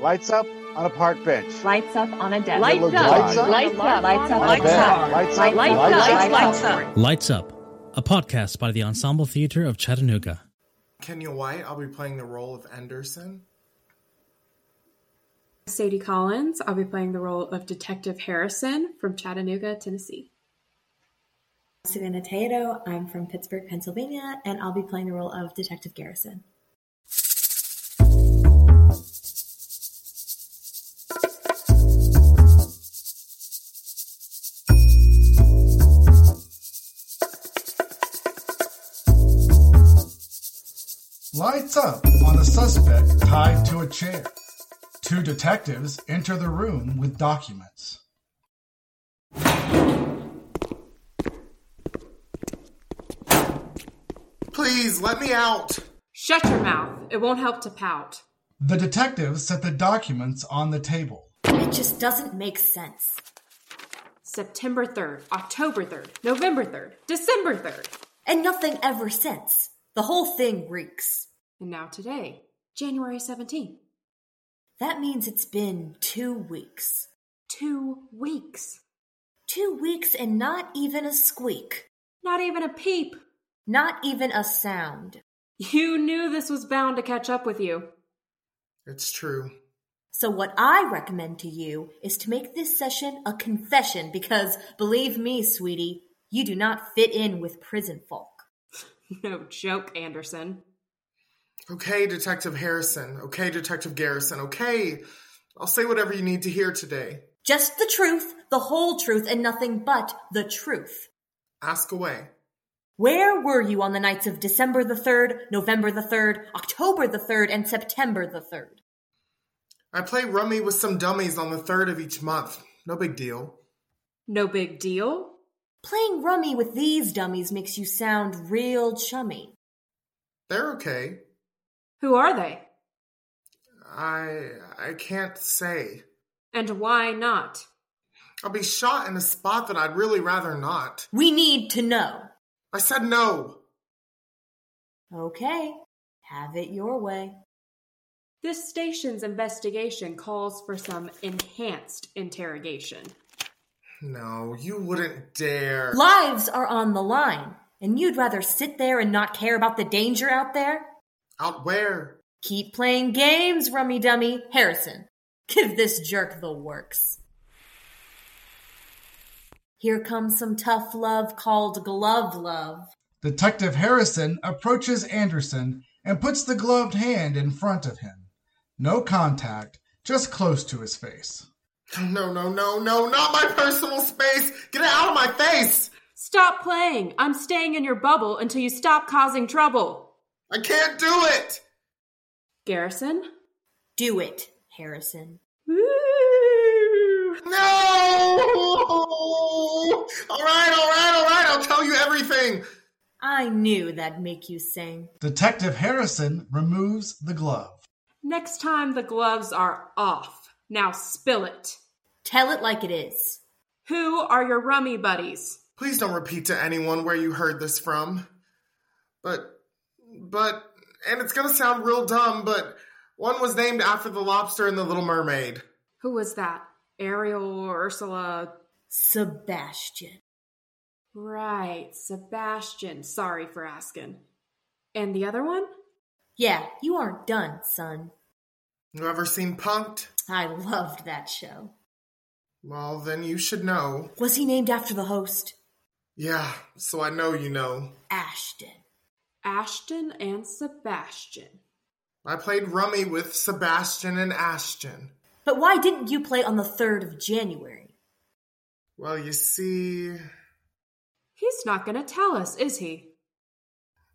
Lights up on a park bench. Lights up on a desk. Lights Lights up. up. Lights up. Lights up. On a Lights bed. up. Lights up. Lights Lights up. up. Lights up. Lights Up, a podcast by the Ensemble Theater of Chattanooga. Kenya White, I'll be playing the role of Anderson. Sadie Collins. I'll be playing the role of Detective Harrison from Chattanooga, Tennessee. Savannah Talledo. I'm from Pittsburgh, Pennsylvania, and I'll be playing the role of Detective Garrison. Lights up on a suspect tied to a chair. Two detectives enter the room with documents. Please let me out. Shut your mouth. It won't help to pout. The detectives set the documents on the table. It just doesn't make sense. September 3rd, October 3rd, November 3rd, December 3rd. And nothing ever since. The whole thing reeks. And now today, January 17th. That means it's been two weeks. Two weeks. Two weeks and not even a squeak. Not even a peep. Not even a sound. You knew this was bound to catch up with you. It's true. So, what I recommend to you is to make this session a confession because, believe me, sweetie, you do not fit in with prison folk. No joke, Anderson. Okay, Detective Harrison. Okay, Detective Garrison. Okay. I'll say whatever you need to hear today. Just the truth, the whole truth, and nothing but the truth. Ask away. Where were you on the nights of December the 3rd, November the 3rd, October the 3rd, and September the 3rd? I play rummy with some dummies on the third of each month. No big deal. No big deal. Playing rummy with these dummies makes you sound real chummy. They're okay. Who are they? I I can't say. And why not? I'll be shot in a spot that I'd really rather not. We need to know. I said no. Okay, have it your way. This station's investigation calls for some enhanced interrogation. No, you wouldn't dare. Lives are on the line, and you'd rather sit there and not care about the danger out there? Out where? Keep playing games, rummy dummy. Harrison, give this jerk the works. Here comes some tough love called glove love. Detective Harrison approaches Anderson and puts the gloved hand in front of him. No contact, just close to his face. No, no, no, no, not my personal space. Get it out of my face. Stop playing! I'm staying in your bubble until you stop causing trouble. I can't do it. Garrison? Do it, Harrison. Woo! No! All right, all right, all right. I'll tell you everything. I knew that'd make you sing. Detective Harrison removes the glove. Next time the gloves are off. Now spill it. Tell it like it is. Who are your rummy buddies? Please don't repeat to anyone where you heard this from. But, but, and it's gonna sound real dumb, but one was named after the lobster in The Little Mermaid. Who was that? Ariel, Ursula? Sebastian. Right, Sebastian. Sorry for asking. And the other one? Yeah, you aren't done, son. You ever seen Punk'd? I loved that show. Well, then you should know. Was he named after the host? Yeah, so I know you know. Ashton. Ashton and Sebastian. I played rummy with Sebastian and Ashton. But why didn't you play on the 3rd of January? Well, you see, He's not going to tell us, is he?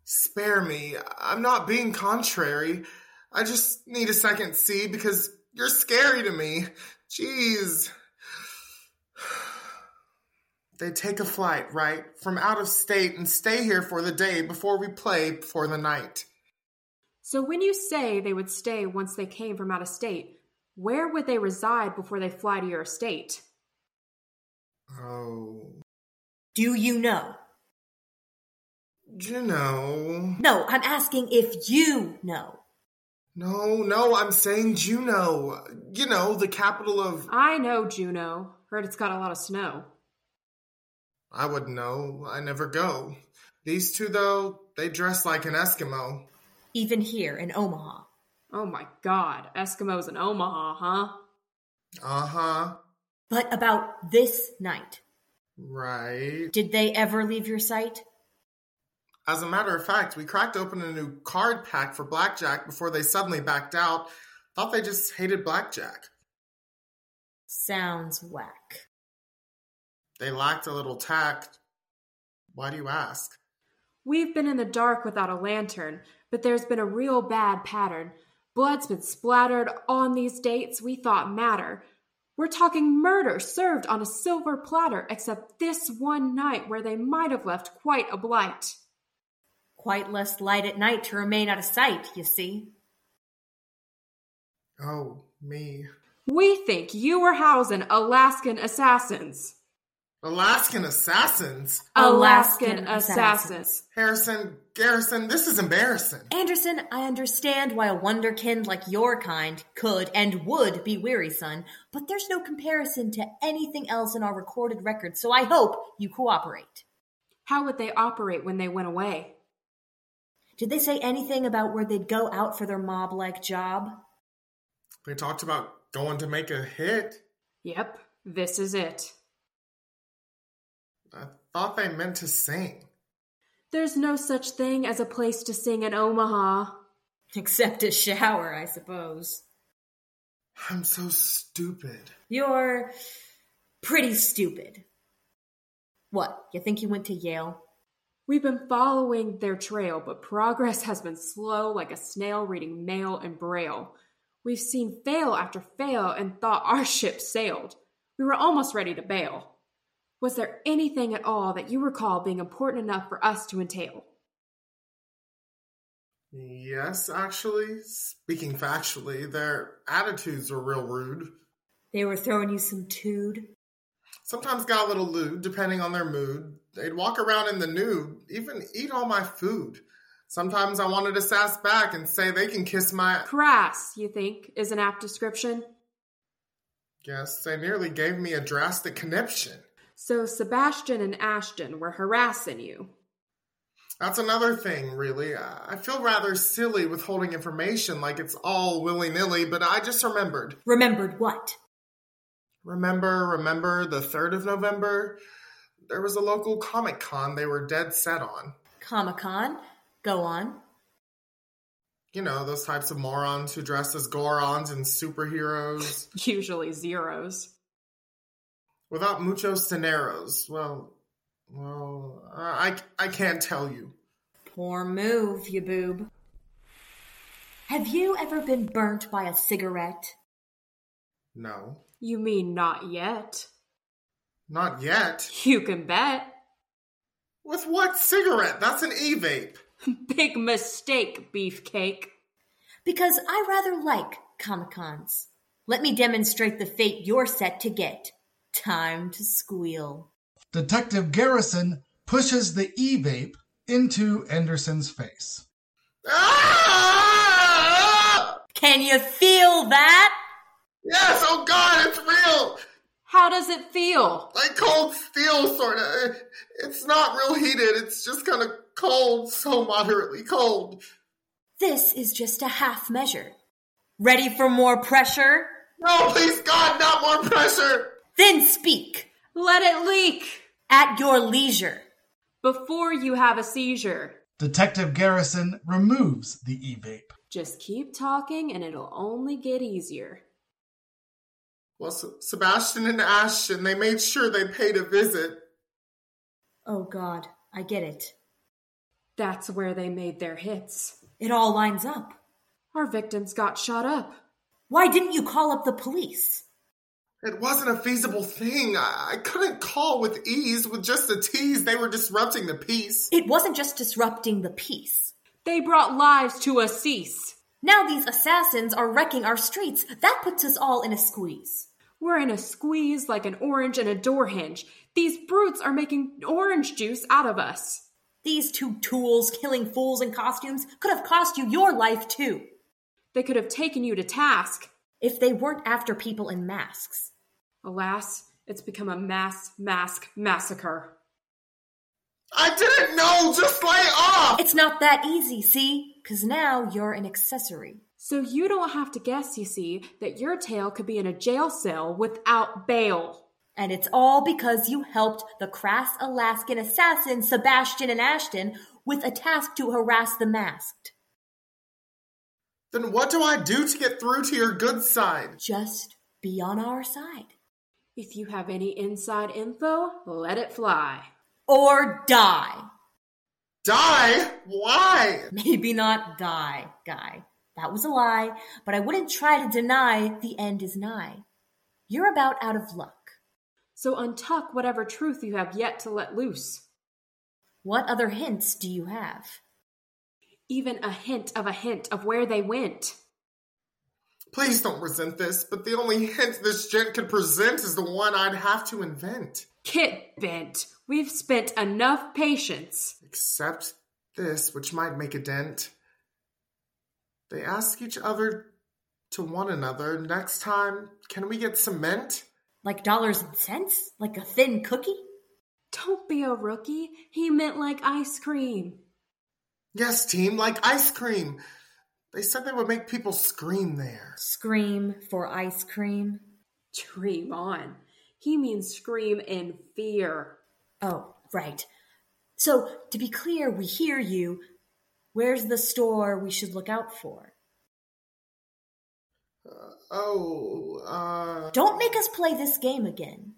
spare me. I'm not being contrary. I just need a second C because you're scary to me. Jeez. They take a flight, right, from out of state and stay here for the day before we play for the night. So when you say they would stay once they came from out of state, where would they reside before they fly to your estate? Oh. Do you know? You know. No, I'm asking if you know. No, no, I'm saying Juno. You know, the capital of. I know Juno. Heard it's got a lot of snow. I wouldn't know. I never go. These two, though, they dress like an Eskimo. Even here in Omaha. Oh my god, Eskimos in Omaha, huh? Uh huh. But about this night, Right. did they ever leave your sight? As a matter of fact, we cracked open a new card pack for Blackjack before they suddenly backed out. Thought they just hated Blackjack. Sounds whack. They lacked a little tact. Why do you ask? We've been in the dark without a lantern, but there's been a real bad pattern. Blood's been splattered on these dates we thought matter. We're talking murder served on a silver platter, except this one night where they might have left quite a blight. Quite less light at night to remain out of sight, you see. Oh, me. We think you were housing Alaskan assassins. Alaskan assassins? Alaskan, Alaskan assassins. Harrison, Garrison, this is embarrassing. Anderson, I understand why a wonderkind like your kind could and would be weary, son, but there's no comparison to anything else in our recorded record, so I hope you cooperate. How would they operate when they went away? Did they say anything about where they'd go out for their mob like job? They talked about going to make a hit. Yep, this is it. I thought they meant to sing. There's no such thing as a place to sing in Omaha. Except a shower, I suppose. I'm so stupid. You're pretty stupid. What, you think you went to Yale? We've been following their trail, but progress has been slow like a snail reading mail and braille. We've seen fail after fail and thought our ship sailed. We were almost ready to bail. Was there anything at all that you recall being important enough for us to entail? Yes, actually. Speaking factually, their attitudes were real rude. They were throwing you some tood? Sometimes got a little lewd, depending on their mood. They'd walk around in the nude, even eat all my food. Sometimes I wanted to sass back and say they can kiss my. Crass, you think, is an apt description? Yes, they nearly gave me a drastic conniption. So Sebastian and Ashton were harassing you. That's another thing, really. I feel rather silly withholding information like it's all willy nilly, but I just remembered. Remembered what? Remember, remember the 3rd of November? There was a local Comic Con they were dead set on. Comic Con? Go on. You know, those types of morons who dress as Gorons and superheroes Usually zeros. Without muchos dineros. Well, well, I, I can't tell you. Poor move, you boob. Have you ever been burnt by a cigarette? No. You mean not yet? Not yet. You can bet. With what cigarette? That's an e vape. Big mistake, beefcake. Because I rather like Comic Cons. Let me demonstrate the fate you're set to get. Time to squeal. Detective Garrison pushes the e vape into Anderson's face. Ah! Can you feel that? Yes, oh god, it's real! How does it feel? Like cold steel, sort of. It's not real heated, it's just kind of cold, so moderately cold. This is just a half measure. Ready for more pressure? No, please, God, not more pressure! Then speak Let it leak at your leisure. before you have a seizure. Detective Garrison removes the e vape. Just keep talking and it'll only get easier. Well, Se- Sebastian and Ashton, they made sure they paid a visit. Oh God, I get it. That's where they made their hits. It all lines up. Our victims got shot up. Why didn't you call up the police? It wasn't a feasible thing. I, I couldn't call with ease with just the tease. They were disrupting the peace. It wasn't just disrupting the peace. They brought lives to a cease. Now these assassins are wrecking our streets. That puts us all in a squeeze. We're in a squeeze like an orange in a door hinge. These brutes are making orange juice out of us. These two tools killing fools in costumes could have cost you your life too. They could have taken you to task. If they weren't after people in masks. Alas, it's become a mass mask massacre. I didn't know! Just lay off! It's not that easy, see? Because now you're an accessory. So you don't have to guess, you see, that your tail could be in a jail cell without bail. And it's all because you helped the crass Alaskan assassin Sebastian and Ashton with a task to harass the masked. Then what do I do to get through to your good side? Just be on our side. If you have any inside info, let it fly. Or die. Die? Why? Maybe not die, guy. That was a lie, but I wouldn't try to deny the end is nigh. You're about out of luck. So untuck whatever truth you have yet to let loose. What other hints do you have? Even a hint of a hint of where they went. Please don't resent this, but the only hint this gent could present is the one I'd have to invent. Kit bent. We've spent enough patience. Except this, which might make a dent. They ask each other to one another, next time, can we get cement? Like dollars and cents? Like a thin cookie? Don't be a rookie. He meant like ice cream. Yes, team, like ice cream. They said they would make people scream there. Scream for ice cream? Dream on. He means scream in fear. Oh, right. So, to be clear, we hear you. Where's the store we should look out for? Uh, oh, uh. Don't make us play this game again.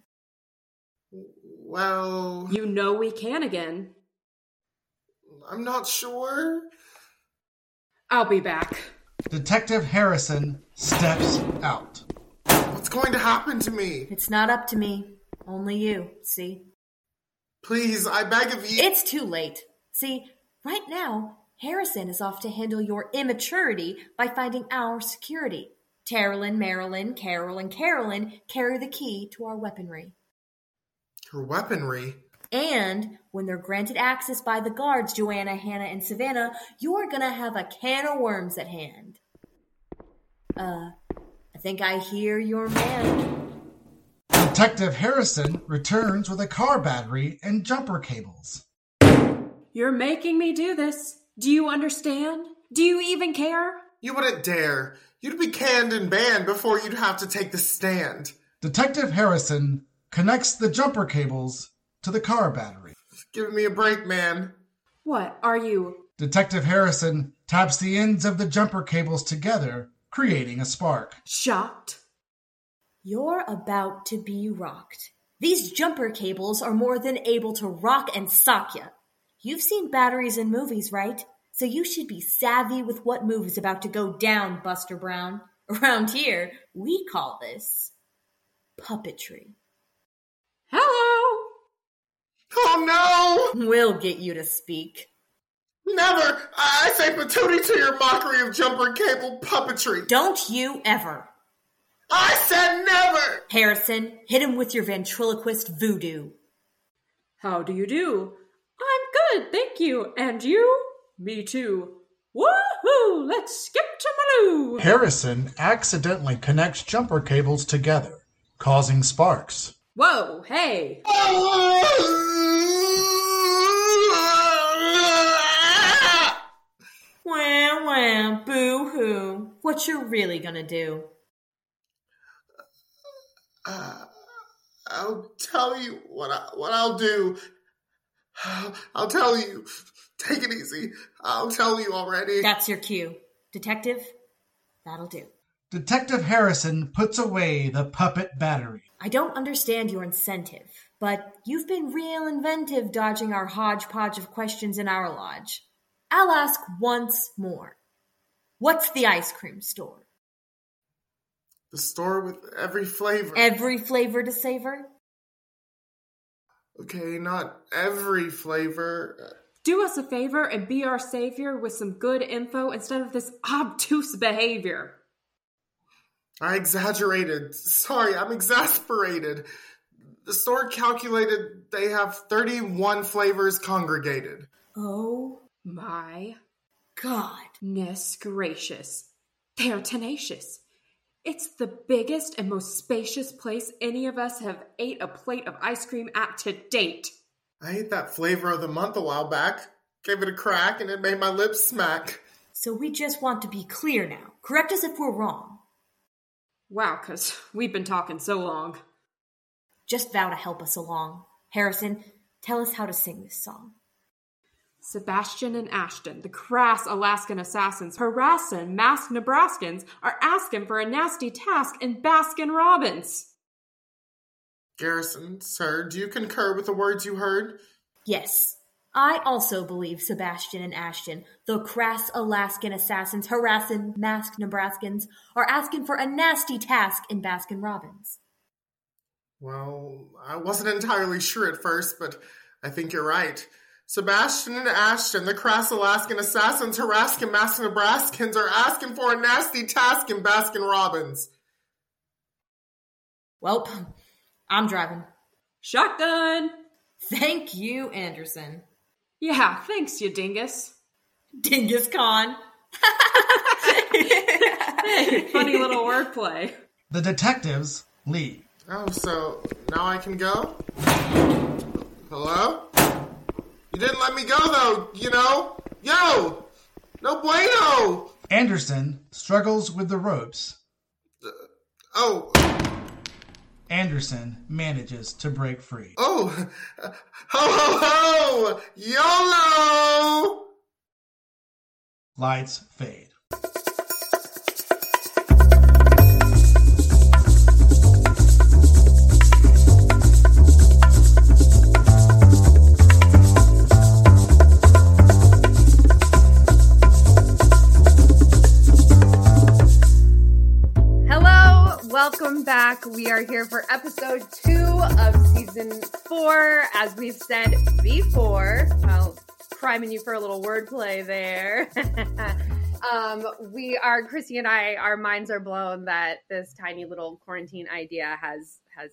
Well. You know we can again. I'm not sure. I'll be back. Detective Harrison steps out. What's going to happen to me? It's not up to me. Only you, see? Please, I beg of you. It's too late. See, right now, Harrison is off to handle your immaturity by finding our security. Terrelyn, Marilyn, Carol, and Carolyn carry the key to our weaponry. Her weaponry? And when they're granted access by the guards, Joanna, Hannah, and Savannah, you're gonna have a can of worms at hand. Uh, I think I hear your man. Detective Harrison returns with a car battery and jumper cables. You're making me do this. Do you understand? Do you even care? You wouldn't dare. You'd be canned and banned before you'd have to take the stand. Detective Harrison connects the jumper cables to the car battery. Give me a break, man. What are you? Detective Harrison taps the ends of the jumper cables together, creating a spark. Shocked? You're about to be rocked. These jumper cables are more than able to rock and sock you. You've seen batteries in movies, right? So you should be savvy with what move is about to go down, Buster Brown. Around here, we call this puppetry. Hello? Oh no! We'll get you to speak. Never! I say patootie to your mockery of jumper cable puppetry. Don't you ever. I said never! Harrison, hit him with your ventriloquist voodoo. How do you do? I'm good, thank you. And you? Me too. Woohoo! Let's skip to Maloo! Harrison accidentally connects jumper cables together, causing sparks. Whoa, hey! Wham wham, boo hoo. What you really gonna do? Uh, I'll tell you what I, what I'll do. I'll tell you. Take it easy. I'll tell you already. That's your cue. Detective, that'll do. Detective Harrison puts away the puppet battery. I don't understand your incentive, but you've been real inventive dodging our hodgepodge of questions in our lodge. I'll ask once more. What's the ice cream store? The store with every flavor. Every flavor to savor? okay, not every flavor. Do us a favor and be our savior with some good info instead of this obtuse behavior. I exaggerated. Sorry, I'm exasperated. The store calculated they have 31 flavors congregated. Oh My God. goodness gracious. They are tenacious. It's the biggest and most spacious place any of us have ate a plate of ice cream at to date. I ate that flavor of the month a while back, gave it a crack, and it made my lips smack. So we just want to be clear now. Correct us if we're wrong. Wow, because we've been talking so long. Just vow to help us along. Harrison, tell us how to sing this song. Sebastian and Ashton, the crass Alaskan assassins harassing masked Nebraskans, are asking for a nasty task in Baskin Robbins. Garrison, sir, do you concur with the words you heard? Yes, I also believe Sebastian and Ashton, the crass Alaskan assassins harassing masked Nebraskans, are asking for a nasty task in Baskin Robbins. Well, I wasn't entirely sure at first, but I think you're right. Sebastian and Ashton, the crass Alaskan assassins harassing masked Nebraskans, are asking for a nasty task in Baskin Robbins. Welp, I'm driving. Shotgun! Thank you, Anderson. Yeah, thanks, you dingus. Dingus Khan. Hey, funny little wordplay. The detectives leave. Oh, so now I can go? Hello? You didn't let me go, though, you know? Yo! No bueno! Anderson struggles with the ropes. Uh, oh, Anderson manages to break free. oh! Ho, ho, ho! YOLO! Lights fade. Back. We are here for episode two of season four. As we've said before, well, priming you for a little wordplay there. um, we are Chrissy and I. Our minds are blown that this tiny little quarantine idea has has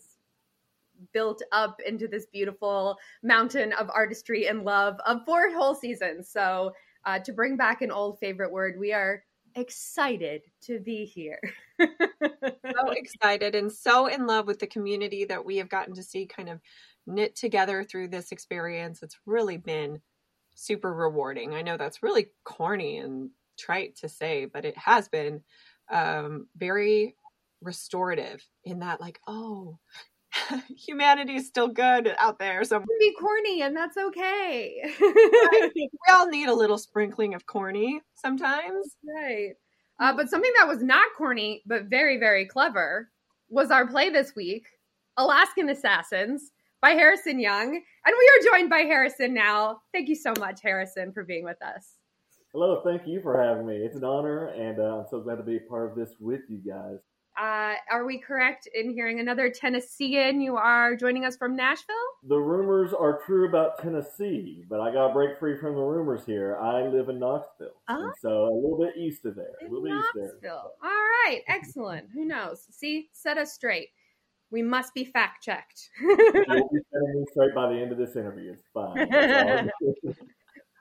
built up into this beautiful mountain of artistry and love of four whole seasons. So, uh, to bring back an old favorite word, we are excited to be here. so excited and so in love with the community that we have gotten to see kind of knit together through this experience. It's really been super rewarding. I know that's really corny and trite to say, but it has been um, very restorative in that, like, oh, humanity is still good out there. So be corny, and that's okay. we all need a little sprinkling of corny sometimes. right. Uh, but something that was not corny, but very, very clever, was our play this week Alaskan Assassins by Harrison Young. And we are joined by Harrison now. Thank you so much, Harrison, for being with us. Hello, thank you for having me. It's an honor, and uh, I'm so glad to be a part of this with you guys. Uh, are we correct in hearing another Tennessean? You are joining us from Nashville? The rumors are true about Tennessee, but I got break free from the rumors here. I live in Knoxville, and so a little bit east of there. A In little bit east there. Knoxville. All right, excellent. Who knows? See, set us straight. We must be fact checked. You'll be setting me straight by the end of this interview. It's fine.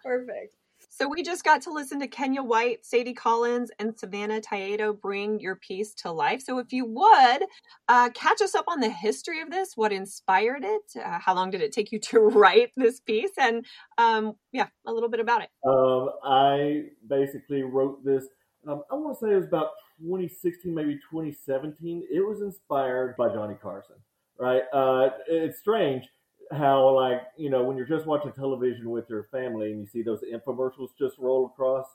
Perfect. So we just got to listen to Kenya White, Sadie Collins, and Savannah Talledo bring your piece to life. So if you would uh, catch us up on the history of this, what inspired it, uh, how long did it take you to write this piece, and um, yeah, a little bit about it. Um, I basically wrote this. Um, I want to say it was about 2016, maybe 2017. It was inspired by Johnny Carson, right? Uh, it's strange how, like, you know, when you're just watching television with your family and you see those infomercials just roll across.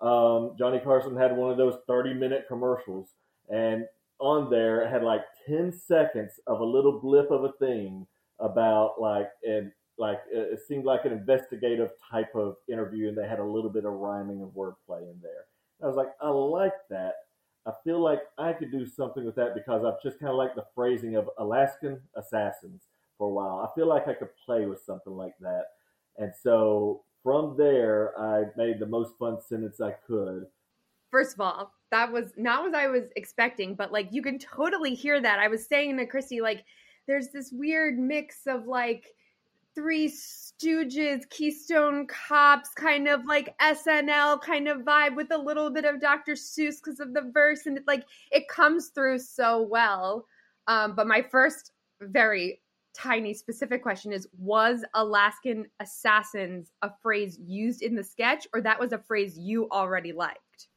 Um, Johnny Carson had one of those 30 minute commercials, and on there it had like 10 seconds of a little blip of a thing about like and like it seemed like an investigative type of interview, and they had a little bit of rhyming and wordplay in there. I was like, I like that. I feel like I could do something with that because I've just kind of like the phrasing of Alaskan assassins for a while. I feel like I could play with something like that. And so from there, I made the most fun sentence I could. First of all, that was not what I was expecting, but like you can totally hear that. I was saying to Christy, like, there's this weird mix of like Three Stooges, Keystone Cops, kind of like SNL kind of vibe with a little bit of Dr. Seuss because of the verse, and it, like it comes through so well. Um, but my first very tiny specific question is was Alaskan assassins a phrase used in the sketch or that was a phrase you already liked?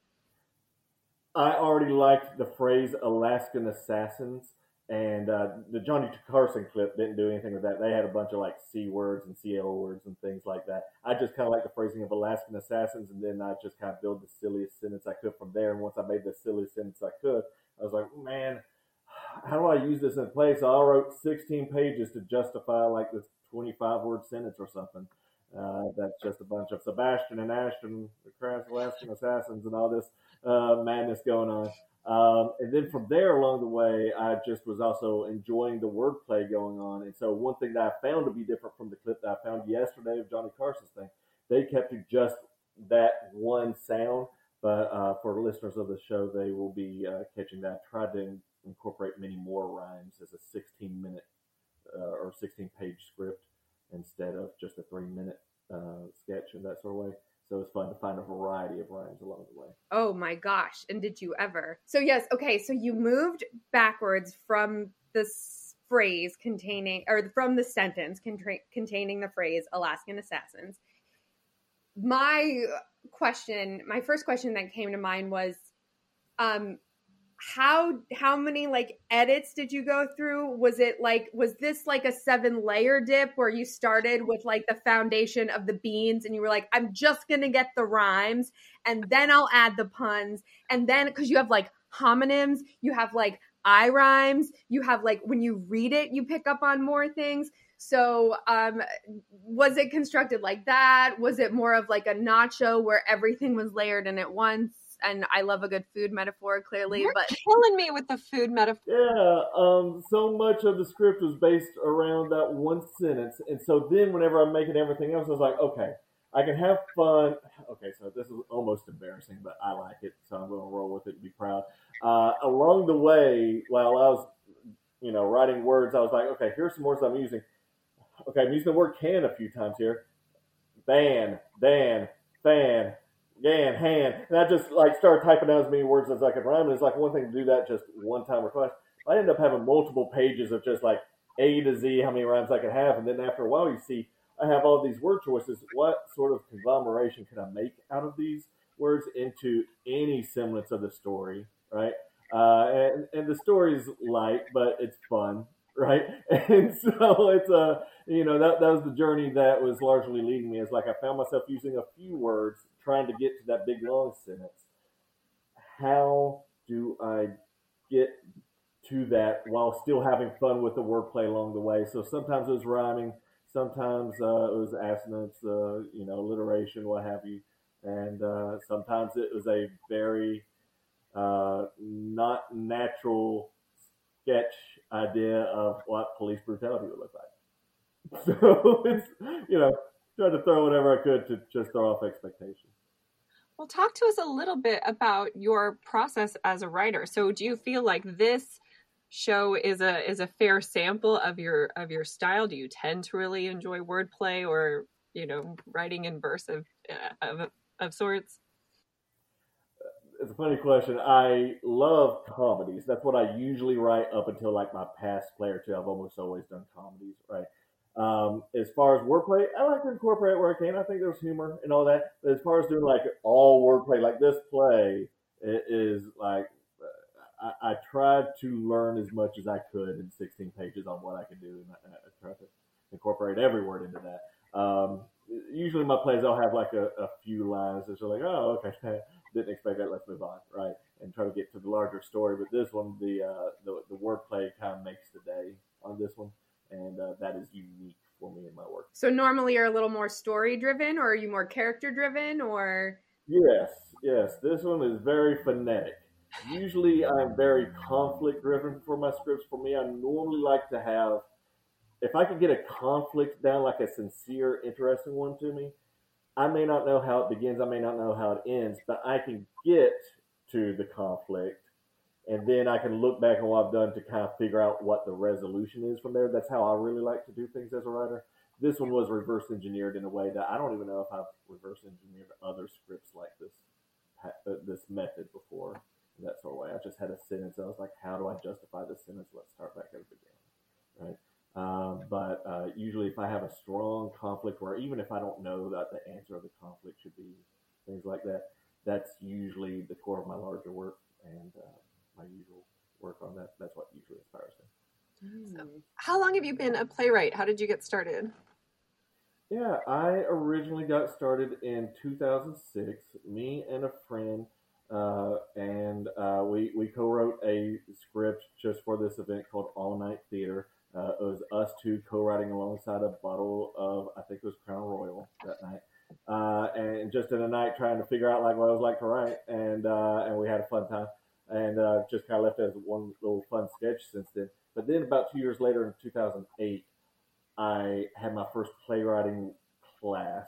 I already liked the phrase Alaskan assassins and uh, the Johnny Carson clip didn't do anything with that. They had a bunch of like C words and CL words and things like that. I just kind of like the phrasing of Alaskan assassins, and then I just kind of built the silliest sentence I could from there. And once I made the silliest sentence I could, I was like, man, how do I use this in place? So I wrote 16 pages to justify like this 25 word sentence or something. Uh, that's just a bunch of Sebastian and Ashton, the Crass Alaskan assassins, and all this uh, madness going on. Um, and then from there along the way, I just was also enjoying the wordplay going on. And so one thing that I found to be different from the clip that I found yesterday of Johnny Carson's thing, they kept just that one sound. But uh, for listeners of the show, they will be uh, catching that. I tried to incorporate many more rhymes as a 16 minute uh, or 16 page script instead of just a three minute uh, sketch in that sort of way. So it's fun to find a variety of rhymes along the way. Oh my gosh. And did you ever? So, yes, okay. So you moved backwards from this phrase containing, or from the sentence contra- containing the phrase Alaskan assassins. My question, my first question that came to mind was, um, how how many like edits did you go through? Was it like was this like a seven layer dip where you started with like the foundation of the beans and you were like i'm just gonna get the rhymes and then i'll add the puns. And then because you have like homonyms you have like i rhymes you have like when you read it you pick up on more things. So um was it constructed like that? Was it more of like a nacho where everything was layered in at once and I love a good food metaphor, clearly. You're but killing me with the food metaphor. Yeah, um, so much of the script was based around that one sentence, and so then whenever I'm making everything else, I was like, okay, I can have fun. Okay, so this is almost embarrassing, but I like it, so I'm going to roll with it and be proud. Uh, along the way, while I was, you know, writing words, I was like, okay, here's some words I'm using. Okay, I'm using the word can a few times here. Ban, ban, fan, Gan, hand. And I just like started typing out as many words as I could rhyme. And it's like one thing to do that just one time or twice. I ended up having multiple pages of just like A to Z, how many rhymes I could have. And then after a while, you see, I have all these word choices. What sort of conglomeration can I make out of these words into any semblance of the story, right? Uh, and, and the story's light, but it's fun, right? And so it's a, you know, that, that was the journey that was largely leading me. It's like I found myself using a few words trying to get to that big long sentence. How do I get to that while still having fun with the wordplay along the way? So sometimes it was rhyming, sometimes uh, it was assonance, uh, you know, alliteration, what have you, and uh, sometimes it was a very uh, not natural sketch idea of what police brutality would look like. So it's you know tried to throw whatever I could to just throw off expectations. Well, talk to us a little bit about your process as a writer. So, do you feel like this show is a is a fair sample of your of your style? Do you tend to really enjoy wordplay or you know writing in verse of uh, of, of sorts? It's a funny question. I love comedies. That's what I usually write up until like my past play or two. I've almost always done comedies, right? Um, as far as wordplay, I like to incorporate where I can. I think there's humor and all that. But as far as doing like all wordplay, like this play is like I, I, tried to learn as much as I could in 16 pages on what I could do, and I, I tried to incorporate every word into that. Um, usually my plays I'll have like a, a few lines that are like, oh, okay, didn't expect that. Let's move on, right? And try to get to the larger story. But this one, the uh, the, the wordplay kind of makes the day on this one and uh, that is unique for me in my work. So normally you're a little more story driven, or are you more character driven, or? Yes, yes. This one is very phonetic. Usually, I'm very conflict driven for my scripts. For me, I normally like to have, if I can get a conflict down, like a sincere, interesting one to me. I may not know how it begins. I may not know how it ends, but I can get to the conflict and then I can look back on what I've done to kind of figure out what the resolution is from there. That's how I really like to do things as a writer. this one was reverse engineered in a way that I don't even know if I've reverse engineered other scripts like this uh, this method before in that sort of way. I just had a sentence. I was like, how do I justify this sentence? Let's start back at the beginning, right? Um, but uh, usually, if I have a strong conflict, or even if I don't know that the answer of the conflict should be things like that, that's usually the core of my larger work and uh, my usual work on that. That's what usually inspires me. So, how long have you been a playwright? How did you get started? Yeah, I originally got started in 2006. Me and a friend, uh, and uh, we we co-wrote a script just for this event called All Night Theater. Uh, it was us two co-writing alongside a bottle of I think it was Crown Royal that night, uh, and just in a night trying to figure out like what it was like to write, and uh, and we had a fun time, and uh, just kind of left it as one little fun sketch since then. But then about two years later in 2008. I had my first playwriting class.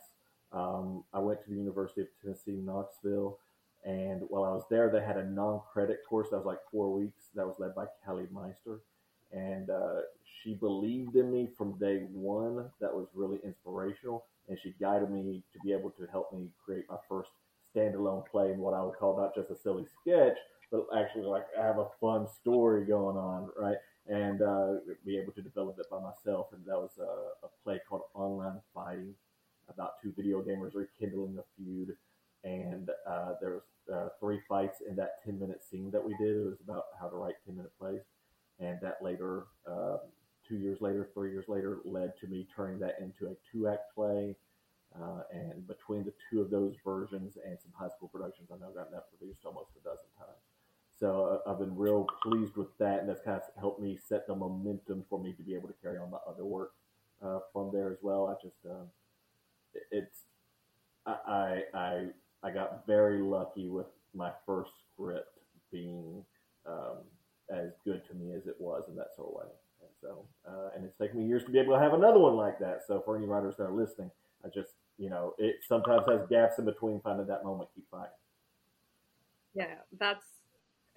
Um, I went to the University of Tennessee, Knoxville, and while I was there, they had a non-credit course that was like four weeks. That was led by Callie Meister, and uh, she believed in me from day one. That was really inspirational, and she guided me to be able to help me create my first standalone play in what I would call not just a silly sketch, but actually like have a fun story going on, right? and uh, be able to develop it by myself. And that was a, a, play called Online Fighting about two video gamers rekindling a feud. And uh, there was uh, three fights in that 10 minute scene that we did. It was about how to write 10 minute plays. And that later, um, two years later, three years later, led to me turning that into a two act play. Uh, and between the two of those versions and some high school productions, I know I've gotten that produced almost a dozen times. So uh, I've been real pleased with that, and that's kind of helped me set the momentum for me to be able to carry on my other work uh, from there as well. I just uh, it's I, I I got very lucky with my first script being um, as good to me as it was in that sort of way. And so, uh, and it's taken me years to be able to have another one like that. So for any writers that are listening, I just, you know, it sometimes has gaps in between finding that moment, keep fighting. Yeah, that's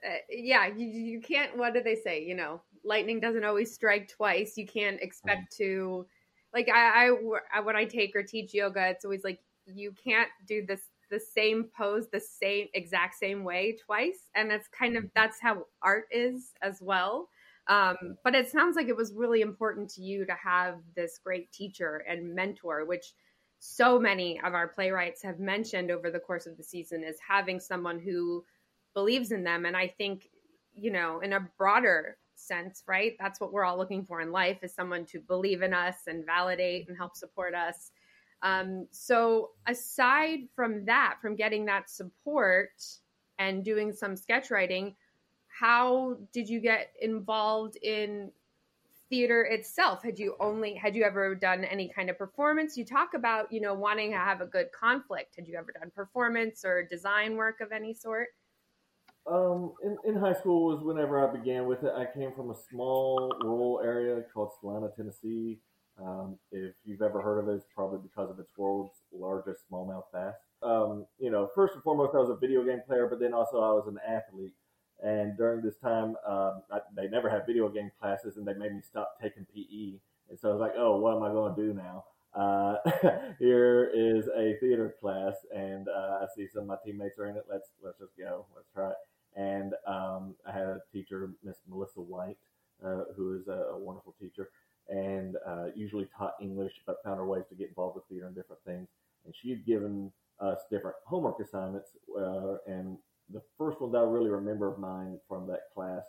uh, yeah, you, you can't. What do they say? You know, lightning doesn't always strike twice. You can't expect mm-hmm. to, like, I, I when I take or teach yoga, it's always like you can't do this the same pose the same exact same way twice, and it's kind of mm-hmm. that's how art is as well. Um, but it sounds like it was really important to you to have this great teacher and mentor, which so many of our playwrights have mentioned over the course of the season is having someone who believes in them. And I think, you know, in a broader sense, right? That's what we're all looking for in life is someone to believe in us and validate and help support us. Um, so aside from that, from getting that support and doing some sketch writing, how did you get involved in theater itself had you only had you ever done any kind of performance you talk about you know wanting to have a good conflict had you ever done performance or design work of any sort um, in, in high school was whenever I began with it. I came from a small rural area called Celina, Tennessee. Um, if you've ever heard of it, it's probably because of its world's largest smallmouth bass. Um, you know, first and foremost, I was a video game player, but then also I was an athlete. And during this time, um, I, they never had video game classes, and they made me stop taking PE. And so I was like, oh, what am I going to do now? Uh, here is a theater class, and uh, I see some of my teammates are in it. Let's let's just go. Let's try it and um, I had a teacher, Miss Melissa White, uh, who is a, a, wonderful teacher, and uh, usually taught English, but found her ways to get involved with theater and different things. And she had given us different homework assignments, uh, and the first one that I really remember of mine from that class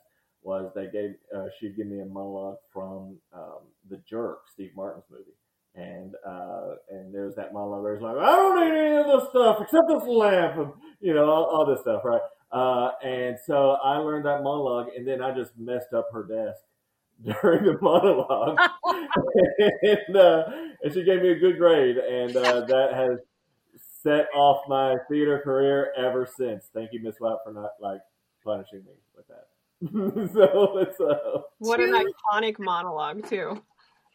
was they gave uh, she'd give me a monologue from um, The Jerk, Steve Martin's movie. And uh, and there's that monologue where he's like, I don't need any of this stuff except this lamp, and you know all, all this stuff, right? Uh, and so I learned that monologue, and then I just messed up her desk during the monologue, and, uh, and, she gave me a good grade, and uh, that has set off my theater career ever since. Thank you, Miss White, for not like punishing me with that. so it's uh, what an iconic monologue too.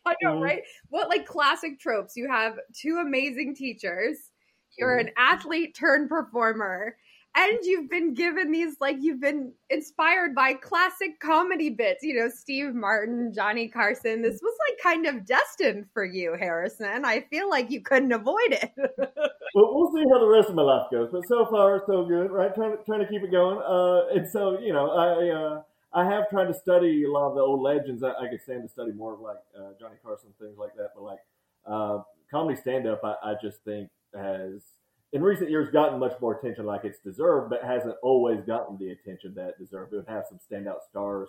I know, mm-hmm. right? What like classic tropes? You have two amazing teachers. You're mm-hmm. an athlete turned performer and you've been given these like you've been inspired by classic comedy bits. You know steve martin johnny carson. This was like kind of destined for you harrison. I feel like you couldn't avoid it. Well we'll see how the rest of my life goes. But so far so good right? Trying to, trying to keep it going. Uh, and so you know i uh, I have tried to study a lot of the old legends. I, I could stand to study more of like uh, Johnny Carson, things like that. But like uh, comedy stand up, I, I just think has in recent years gotten much more attention like it's deserved, but hasn't always gotten the attention that it deserved. It would have some standout stars,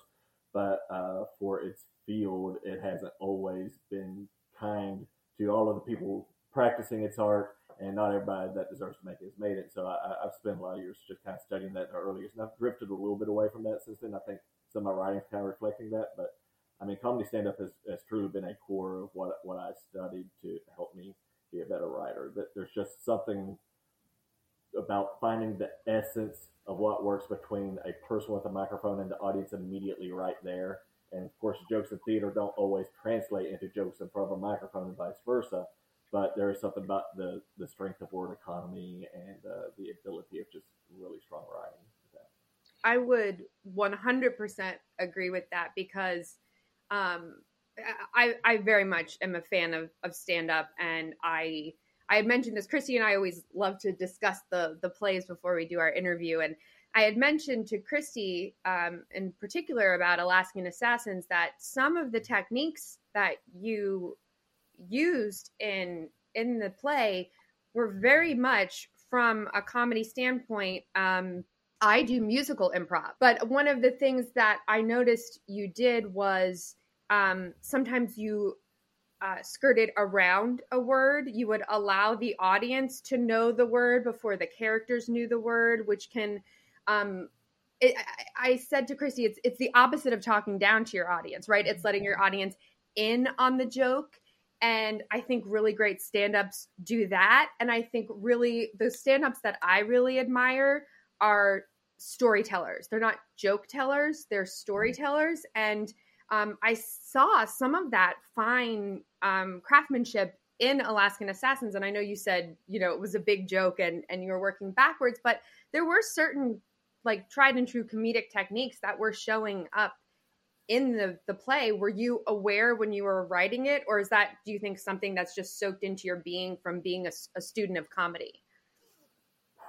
but uh, for its field, it hasn't always been kind to all of the people practicing its art, and not everybody that deserves to make it has made it. So I, have spent a lot of years just kind of studying that in the earliest, and I've drifted a little bit away from that since then. I think some of my writing's kind of reflecting that, but I mean, comedy stand up has, has truly been a core of what what I studied to help me be a better writer. That there's just something about finding the essence of what works between a person with a microphone and the audience immediately right there. And of course, jokes in theater don't always translate into jokes in front of a microphone and vice versa. But there is something about the, the strength of word economy and uh, the ability of just really strong writing. I would 100% agree with that because um, I, I very much am a fan of, of stand up and I I had mentioned this. Christy and I always love to discuss the the plays before we do our interview, and I had mentioned to Christy um, in particular about Alaskan Assassins that some of the techniques that you used in in the play were very much from a comedy standpoint. Um, I do musical improv, but one of the things that I noticed you did was um, sometimes you uh, skirted around a word. You would allow the audience to know the word before the characters knew the word, which can. Um, it, I, said to Christy, it's it's the opposite of talking down to your audience, right? It's letting your audience in on the joke. And I think really great stand ups do that. And I think really the stand ups that I really admire are storytellers. They're not joke tellers, they're storytellers. And um, I saw some of that fine um, craftsmanship in Alaskan Assassins. And I know you said, you know, it was a big joke and, and you were working backwards, but there were certain like tried and true comedic techniques that were showing up in the, the play. Were you aware when you were writing it? Or is that, do you think, something that's just soaked into your being from being a, a student of comedy?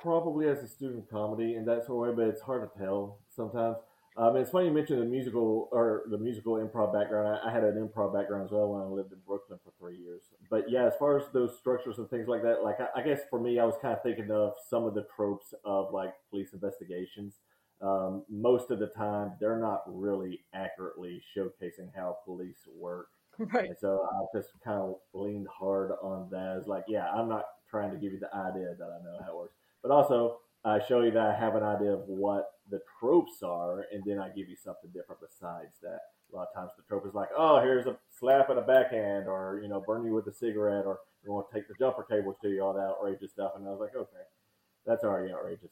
Probably as a student of comedy in that sort of way, but it's hard to tell sometimes. Um, it's funny you mentioned the musical or the musical improv background. I, I, had an improv background as well when I lived in Brooklyn for three years. But yeah, as far as those structures and things like that, like I, I guess for me, I was kind of thinking of some of the tropes of like police investigations. Um, most of the time, they're not really accurately showcasing how police work. Right. And so I just kind of leaned hard on that. As like, yeah, I'm not trying to give you the idea that I know how it works, but also I show you that I have an idea of what the tropes are, and then I give you something different besides that. A lot of times the trope is like, oh, here's a slap and a backhand, or you know, burn you with a cigarette, or you want to take the jumper cables to you, all that outrageous stuff. And I was like, okay, that's already outrageous.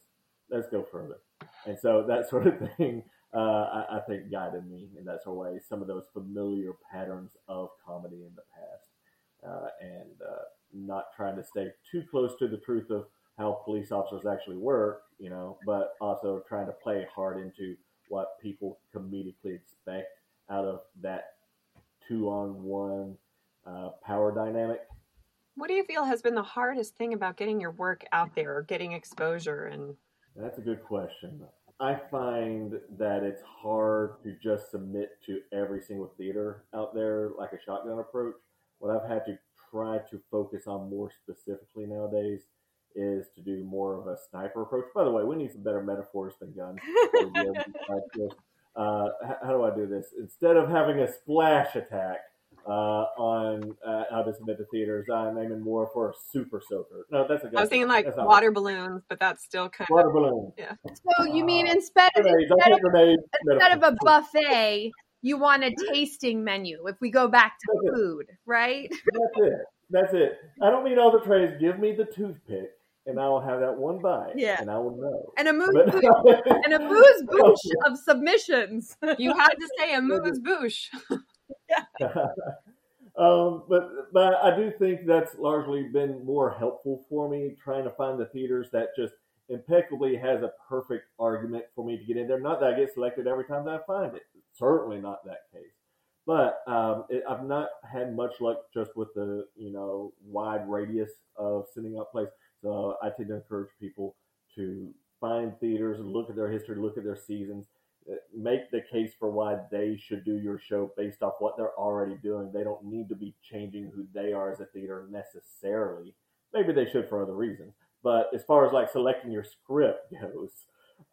Let's go further. And so that sort of thing, uh, I, I, think, guided me in that sort of way. Some of those familiar patterns of comedy in the past, uh, and uh, not trying to stay too close to the truth of how police officers actually work, you know, but also trying to play hard into what people comedically expect out of that two on one uh, power dynamic. What do you feel has been the hardest thing about getting your work out there or getting exposure? And that's a good question. I find that it's hard to just submit to every single theater out there like a shotgun approach. What I've had to try to focus on more specifically nowadays is to do more of a sniper approach. By the way, we need some better metaphors than guns. uh, how do I do this? Instead of having a splash attack uh, on uh, how to submit to theaters, I'm aiming more for a super soaker. No, that's a good. I was thinking like water balloons, but that's still kind water of water balloons. Yeah. So you mean instead of instead, of, instead of a buffet, you want a tasting menu? If we go back to that's food, it. right? That's it. That's it. I don't mean all the trays. Give me the toothpick and I will have that one bite. Yeah. And I will know. And a moose and a moose boosh of submissions. You had to say a moose boosh. yeah. um, but but I do think that's largely been more helpful for me trying to find the theaters that just impeccably has a perfect argument for me to get in there. Not that I get selected every time that I find it. Certainly not that case. But um, it, I've not had much luck just with the you know wide radius of sending out plays. So I tend to encourage people to find theaters and look at their history, look at their seasons, uh, make the case for why they should do your show based off what they're already doing. They don't need to be changing who they are as a theater necessarily. Maybe they should for other reasons. But as far as like selecting your script goes,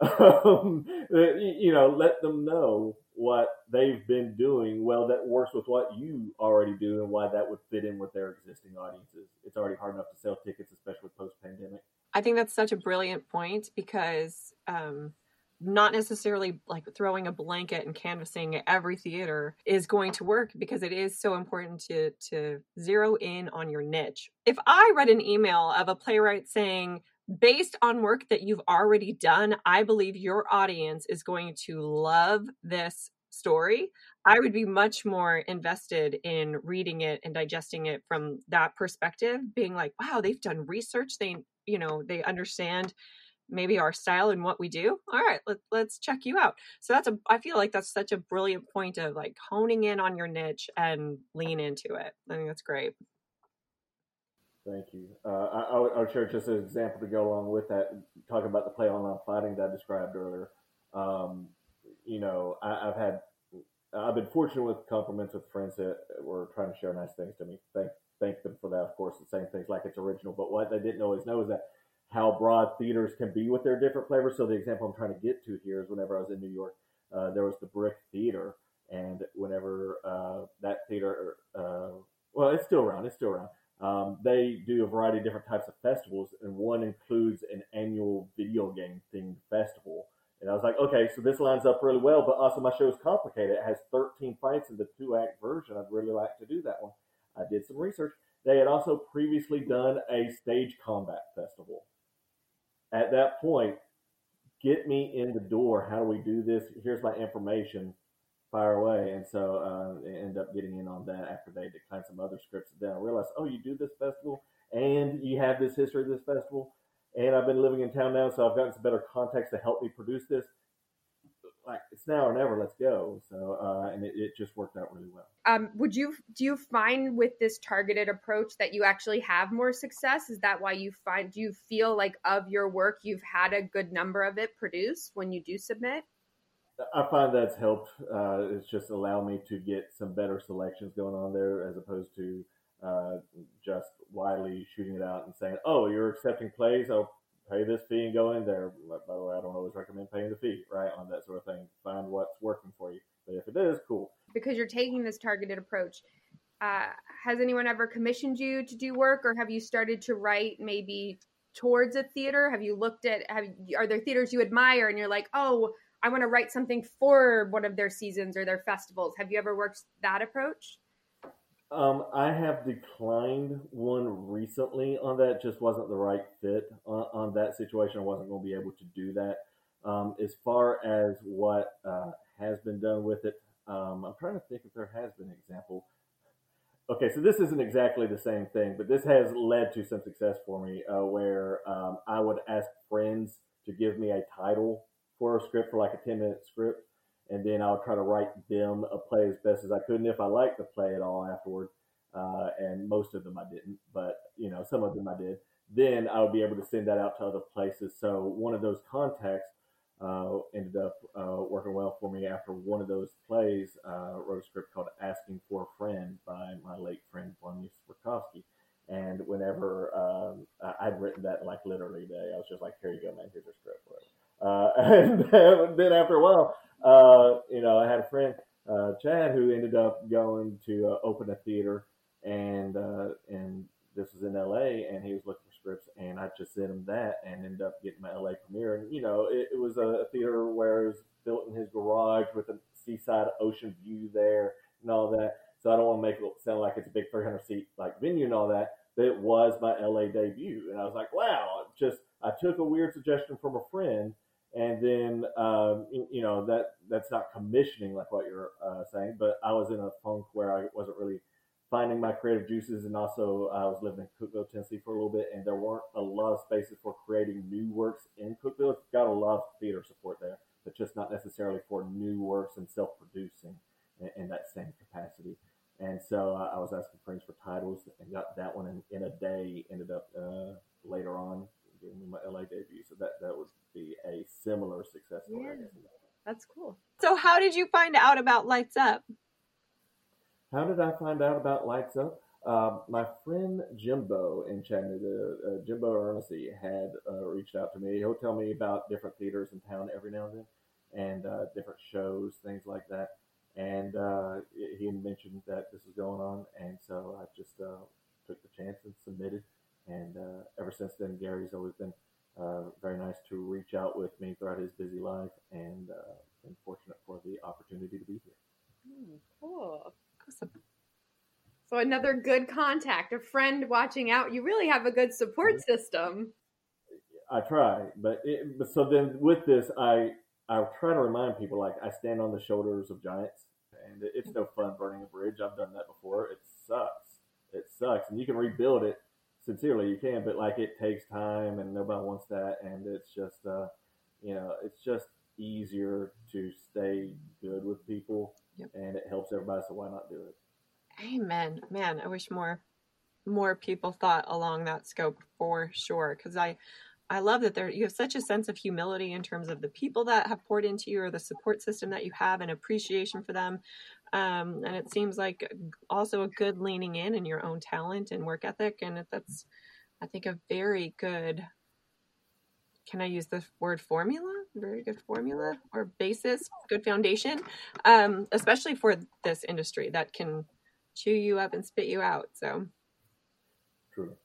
um, you know, let them know what they've been doing well that works with what you already do and why that would fit in with their existing audiences. It's already hard enough to sell tickets, especially post pandemic. I think that's such a brilliant point because um, not necessarily like throwing a blanket and canvassing every theater is going to work because it is so important to to zero in on your niche. If I read an email of a playwright saying based on work that you've already done, I believe your audience is going to love this story. I would be much more invested in reading it and digesting it from that perspective, being like, wow, they've done research. They, you know, they understand maybe our style and what we do all right let, let's check you out so that's a i feel like that's such a brilliant point of like honing in on your niche and lean into it i think that's great Thank you. Uh, I, I, would, share just an example to go along with that, talking about the play online fighting that I described earlier. Um, you know, I, have had, I've been fortunate with compliments with friends that were trying to share nice things to me. Thank, thank them for that, of course, and saying things like it's original. But what they didn't always know is that how broad theaters can be with their different flavors. So the example I'm trying to get to here is whenever I was in New York, uh, there was the Brick Theater, and whenever uh, that theater, uh, well, it's still around, it's still around. Um, they do a variety of different types of festivals, and one includes an annual video game themed festival. And I was like, okay, so this lines up really well, but also my show is complicated. It has 13 fights in the two act version. I'd really like to do that one. I did some research. They had also previously done a stage combat festival at that point, get me in the door. How do we do this? Here's my information. Fire away. And so uh, I ended up getting in on that after they declined some other scripts. Then I realized, oh, you do this festival and you have this history of this festival. And I've been living in town now, so I've gotten some better context to help me produce this like it's now or never let's go so uh, and it, it, just worked out really well um, would you do you find with this targeted approach that you actually have more success is that why you find do you feel like of your work you've had a good number of it produced when you do submit i find that's helped uh, it's just allowed me to get some better selections going on there as opposed to uh, just widely shooting it out and saying oh you're accepting plays oh pay this fee and go in there. By the way, I don't always recommend paying the fee, right, on that sort of thing. Find what's working for you. But if it is, cool. Because you're taking this targeted approach, uh, has anyone ever commissioned you to do work, or have you started to write maybe towards a theater? Have you looked at? Have are there theaters you admire, and you're like, oh, I want to write something for one of their seasons or their festivals? Have you ever worked that approach? Um, I have declined one recently on that. Just wasn't the right fit on, on that situation. I wasn't going to be able to do that. Um, as far as what uh, has been done with it, um, I'm trying to think if there has been an example. Okay, so this isn't exactly the same thing, but this has led to some success for me uh, where um, I would ask friends to give me a title for a script for like a 10 minute script and then I'll try to write them a play as best as I could. And if I liked the play at all afterward, uh, and most of them I didn't, but you know some of them I did, then I would be able to send that out to other places. So one of those contacts uh, ended up uh, working well for me after one of those plays. Uh, wrote a script called "Asking for a Friend" by my late friend Vanya Swarkowski. And whenever um, I'd written that like literally day, I was just like, "Here you go, man. Here's your script." Whatever. Uh, and then after a while, uh, you know, I had a friend, uh, Chad, who ended up going to uh, open a theater, and uh, and this was in L.A. and he was looking for scripts, and I just sent him that, and ended up getting my L.A. premiere. And you know, it, it was a theater where it was built in his garage with a seaside ocean view there and all that. So I don't want to make it sound like it's a big 300 seat like venue and all that. But it was my LA debut, and I was like, wow! Just I took a weird suggestion from a friend and then um, you know that that's not commissioning like what you're uh, saying but i was in a funk where i wasn't really finding my creative juices, and also I was living in Cookeville, Tennessee for a little bit, and there weren't a lot of spaces for creating new works in Cookeville. It's got a lot of theater support there, but just not necessarily for new works and self-producing in, in that same capacity. And so uh, I was asking friends for titles and got that one in, in a day. Ended up uh, later on giving me my LA debut, so that that would be a similar success story. Yeah. That's cool. So, how did you find out about Lights Up? How did I find out about Lights Up? Uh, my friend Jimbo in Chattanooga, uh, Jimbo Ernesty, had uh, reached out to me. He'll tell me about different theaters in town every now and then, and uh, different shows, things like that. And uh, he mentioned that this was going on, and so I just uh, took the chance and submitted. And ever since then, Gary's always been very nice to reach out with me throughout his busy life, and been fortunate for the opportunity to be here. Hmm, cool. Awesome. So another good contact, a friend watching out. You really have a good support Mm-hmm. system. I try, but, it, but so then with this, I I try to remind people like I stand on the shoulders of giants, and it, it's no fun burning a bridge. I've done that before. It sucks. It sucks, and you can rebuild it. Sincerely, you can, but like it takes time, and nobody wants that, and it's just uh, you know, it's just easier to stay good with people, Yep. and it helps everybody. So why not do it? Amen. Man, I wish more more people thought along that scope for sure. Because I I love that there you have such a sense of humility in terms of the people that have poured into you or the support system that you have and appreciation for them. Um, and it seems like also a good leaning in in your own talent and work ethic. And that's I think a very good can I use the word formula? Very good formula or basis, good foundation, um, especially for this industry that can chew you up and spit you out. So true,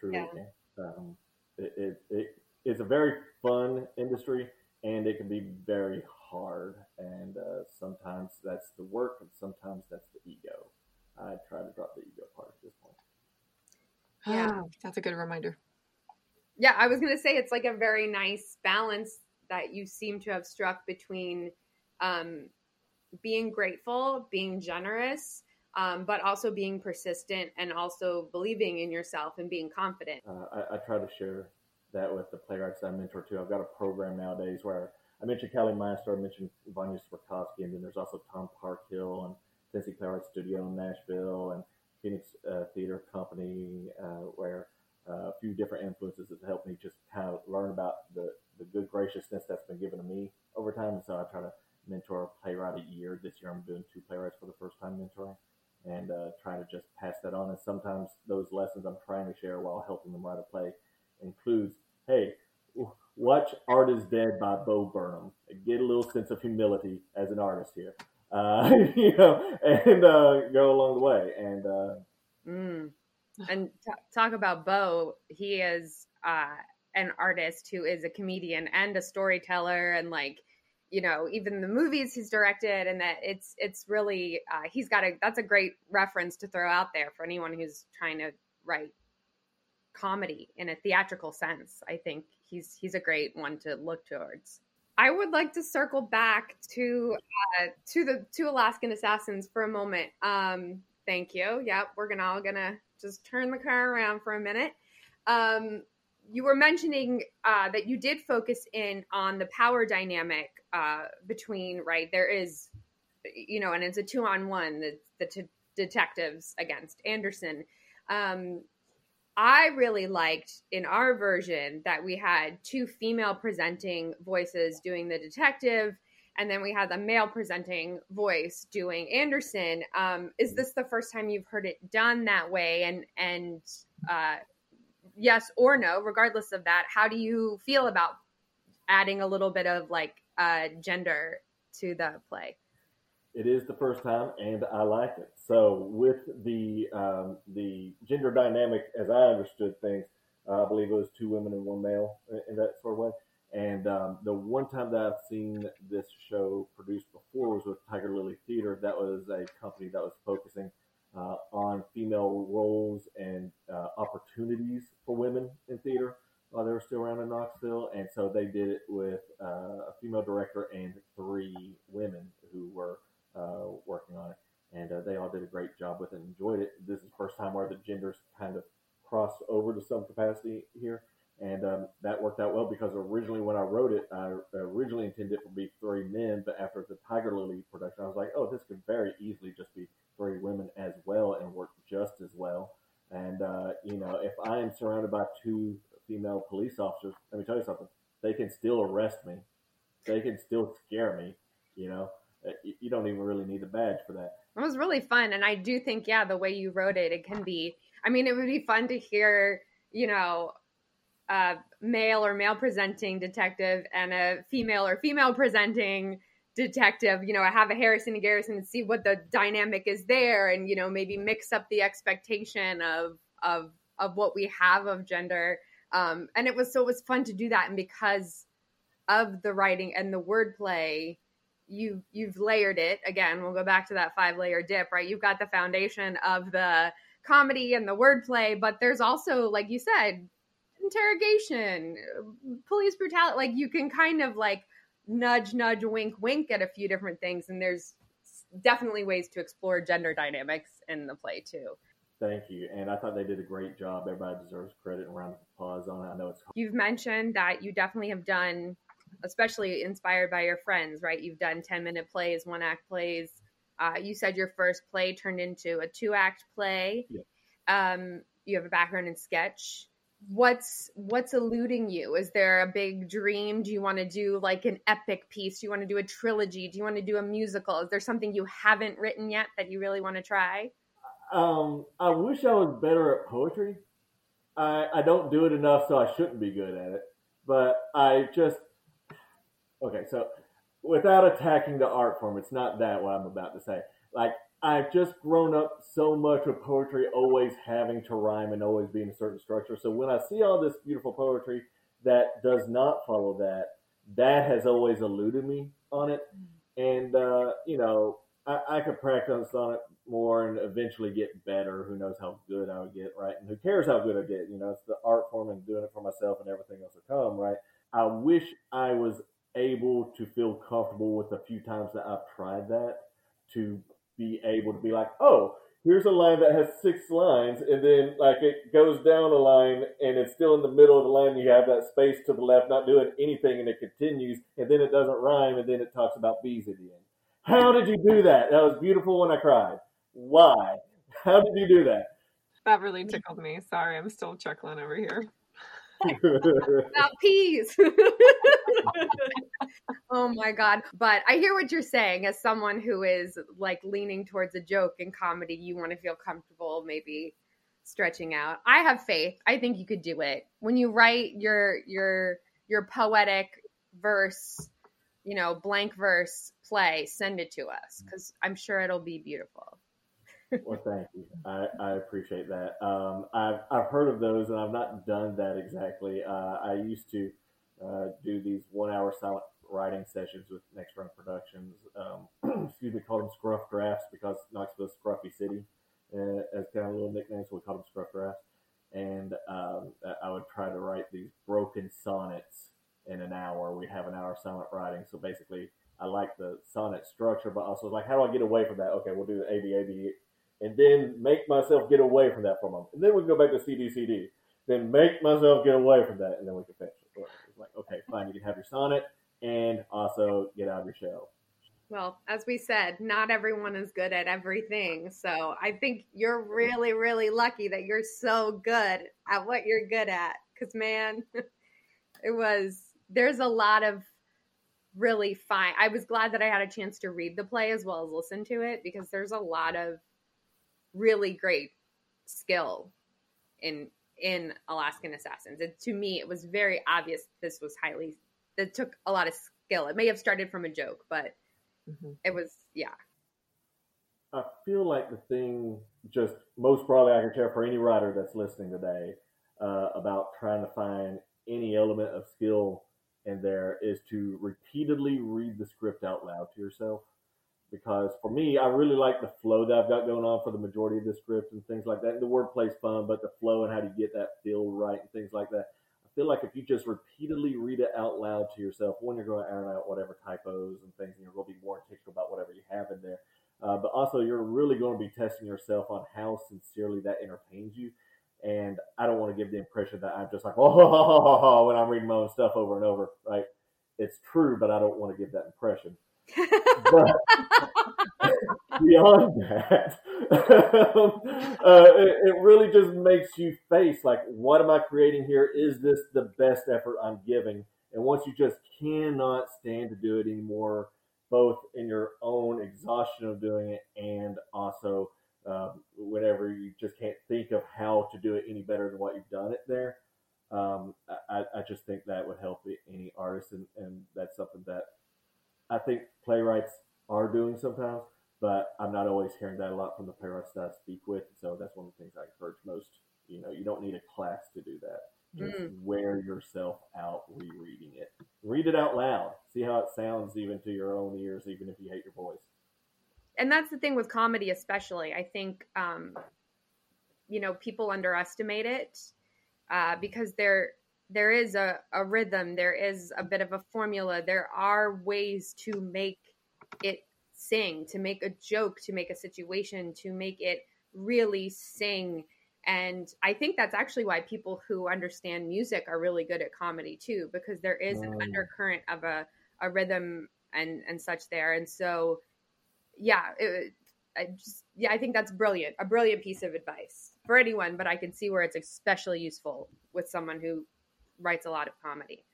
truly Yeah. Um, it, it, it, it's a very fun industry, and it can be very hard. And uh, sometimes that's the work, and sometimes that's the ego. I try to drop the ego part at this point. Yeah. Ah, that's a good reminder. Yeah, I was gonna say it's like a very nice balance that you seem to have struck between um, being grateful, being generous, um, but also being persistent and also believing in yourself and being confident. Uh, I, I try to share that with the playwrights I mentor too. I've got a program nowadays where I mentioned Kelly Meister, I mentioned Vanya Swarkowski, and then there's also Tom Parkhill and Tennessee Playwright Studio in Nashville and Phoenix uh, Theater Company, uh, where a few different influences that helped me just kind of learn about the, the good graciousness that's been given to me over time. And so I try to mentor a playwright a year. This year I'm doing two playwrights for the first time mentoring and uh, try to just pass that on. And sometimes those lessons I'm trying to share while helping them write a play includes, hey, watch Art is Dead by Bo Burnham. Get a little sense of humility as an artist here. Uh, you know, and uh, go along the way. And uh, Mm. And t- talk about Bo. He is uh, an artist who is a comedian and a storyteller, and like you know, even the movies he's directed, and that it's it's really uh, he's got a that's a great reference to throw out there for anyone who's trying to write comedy in a theatrical sense. I think he's he's a great one to look towards. I would like to circle back to uh, to the to Alaskan Assassins for a moment. Um, thank you. Yep, we're gonna all gonna just turn the car around for a minute. Um, you were mentioning uh, that you did focus in on the power dynamic uh, between right. There is, you know, and it's a two on one. The the t- detectives against Anderson. Um, I really liked in our version that we had two female presenting voices doing the detective, and then we had the male presenting voice doing Anderson. Um, is this the first time you've heard it done that way? And and uh, yes or no, regardless of that, how do you feel about adding a little bit of like uh, gender to the play? it is the first time, and I like it. So with the um, the gender dynamic, as I understood things, uh, I believe it was two women and one male in, in that sort of way. And um, the one time that I've seen this show produced before was with Tiger Lily Theater. That was a company that was focusing uh, on female roles and uh, opportunities for women in theater while they were still around in Knoxville. And so they did it with uh, a female director and three women who were uh, working on it. And uh, they all did a great job with it and enjoyed it. This is the first time where the genders kind of crossed over to some capacity here. And um, that worked out well because originally when I wrote it, I originally intended it to be three men, but after the Tiger Lily production, I was like, oh, this could very easily just be three women as well and work just as well. And, uh, you know, if I am surrounded by two female police officers, let me tell you something, they can still arrest me. They can still scare me, you know. Uh, you don't even really need a badge for that. It was really fun. And I do think, yeah, the way you wrote it, it can be, I mean, it would be fun to hear, you know, a male or male presenting detective and a female or female presenting detective, you know, i have a Harrison and Garrison and see what the dynamic is there and, you know, maybe mix up the expectation of, of, of what we have of gender. Um, and it was, so it was fun to do that. And because of the writing and the wordplay, you you've layered it again. We'll go back to that five layer dip, right? You've got the foundation of the comedy and the wordplay, but there's also, like you said, interrogation, police brutality. Like you can kind of like nudge, nudge, wink, wink at a few different things, and there's definitely ways to explore gender dynamics in the play too. Thank you. And I thought they did a great job. Everybody deserves credit and round of applause on it. I know it's. You've mentioned that you definitely have done, especially inspired by your friends, right? You've done 10 minute plays, one act plays. Uh, you said your first play turned into a two act play. Yeah. Um, you have a background in sketch what's what's eluding you? Is there a big dream? Do you want to do like an epic piece? Do you want to do a trilogy? Do you want to do a musical? Is there something you haven't written yet that you really want to try? Um i wish i was better at poetry. I i don't do it enough so i shouldn't be good at it. But i just okay so without attacking the art form it's not that what i'm about to say. Like I've just grown up so much with poetry always having to rhyme and always being a certain structure. So when I see all this beautiful poetry that does not follow that, that has always eluded me on it. And, uh, you know, I, I could practice on it more and eventually get better. Who knows how good I would get, right? And who cares how good I get? You know, it's the art form and doing it for myself and everything else will come, right? I wish I was able to feel comfortable with the few times that I've tried that to be able to be like, oh, here's a line that has six lines, and then like it goes down a line, and it's still in the middle of the line. You have that space to the left, not doing anything, and it continues, and then it doesn't rhyme, and then it talks about bees at the end. How did you do that? That was beautiful when I cried. Why? How did you do that? That really tickled me. Sorry, I'm still chuckling over here. about peas. oh my god! But I hear what you're saying. As someone who is like leaning towards a joke in comedy, you want to feel comfortable, maybe stretching out. I have faith. I think you could do it. When you write your your your poetic verse, you know, blank verse play, send it to us because I'm sure it'll be beautiful well, thank you. I, I appreciate that. Um, I've, I've heard of those and I've not done that exactly. Uh, I used to uh, do these one hour silent writing sessions with Next Rung Productions. Um, excuse me, called them Scruff Drafts because Knoxville's Scruffy City uh, as kind of a little nickname, so we called them Scruff Drafts. And um, I would try to write these broken sonnets in an hour. We have an hour silent writing. So basically, I like the sonnet structure, but also like, how do I get away from that? Okay, we'll do the A B A B and then make myself get away from that for a moment. And then we can go back to CDCD. Then make myself get away from that, and then we can finish like, okay, fine, you can have your sonnet and also get out of your shell. Well, as we said, not everyone is good at everything. So I think you're really, really lucky that you're so good at what you're good at. Because, man, it was, there's a lot of really fine. I was glad that I had a chance to read the play as well as listen to it because there's a lot of really great skill in in Alaskan Assassins. And to me, it was very obvious this was highly that took a lot of skill. It may have started from a joke, but mm-hmm. it was yeah. I feel like the thing, just most broadly, I can share for any writer that's listening today uh, about trying to find any element of skill in there is to repeatedly read the script out loud to yourself because for me, I really like the flow that I've got going on for the majority of the script and things like that. The wordplay's fun, but the flow and how to get that feel right and things like that. I feel like if you just repeatedly read it out loud to yourself when you're going to iron out whatever typos and things, and you're going to be more intentional about whatever you have in there, uh, but also you're really going to be testing yourself on how sincerely that entertains you. And I don't want to give the impression that I'm just like, oh, when I'm reading my own stuff over and over, right? It's true, but I don't want to give that impression. But beyond that, uh, it, it, really just makes you face like, what am I creating here? Is this the best effort I'm giving? And once you just cannot stand to do it anymore, both in your own exhaustion of doing it and also um, whenever you just can't think of how to do it any better than what you've done it there. Um, I, I, just think that would help any artist, and, and that's something that I think playwrights are doing sometimes, but I'm not always hearing that a lot from the playwrights that I speak with. So that's one of the things I encourage most. You know, you don't need a class to do that. Just mm. wear yourself out rereading it. Read it out loud. See how it sounds even to your own ears, even if you hate your voice. And that's the thing with comedy, especially. I think, um, you know, people underestimate it uh, because there there is a, a rhythm, there is a bit of a formula, there are ways to make it sing, to make a joke, to make a situation, to make it really sing. And I think that's actually why people who understand music are really good at comedy too, because there is an mm. undercurrent of a, a rhythm and, and such there. And so, yeah, it, I just, yeah, I think that's brilliant. A brilliant piece of advice for anyone, but I can see where it's especially useful with someone who writes a lot of comedy.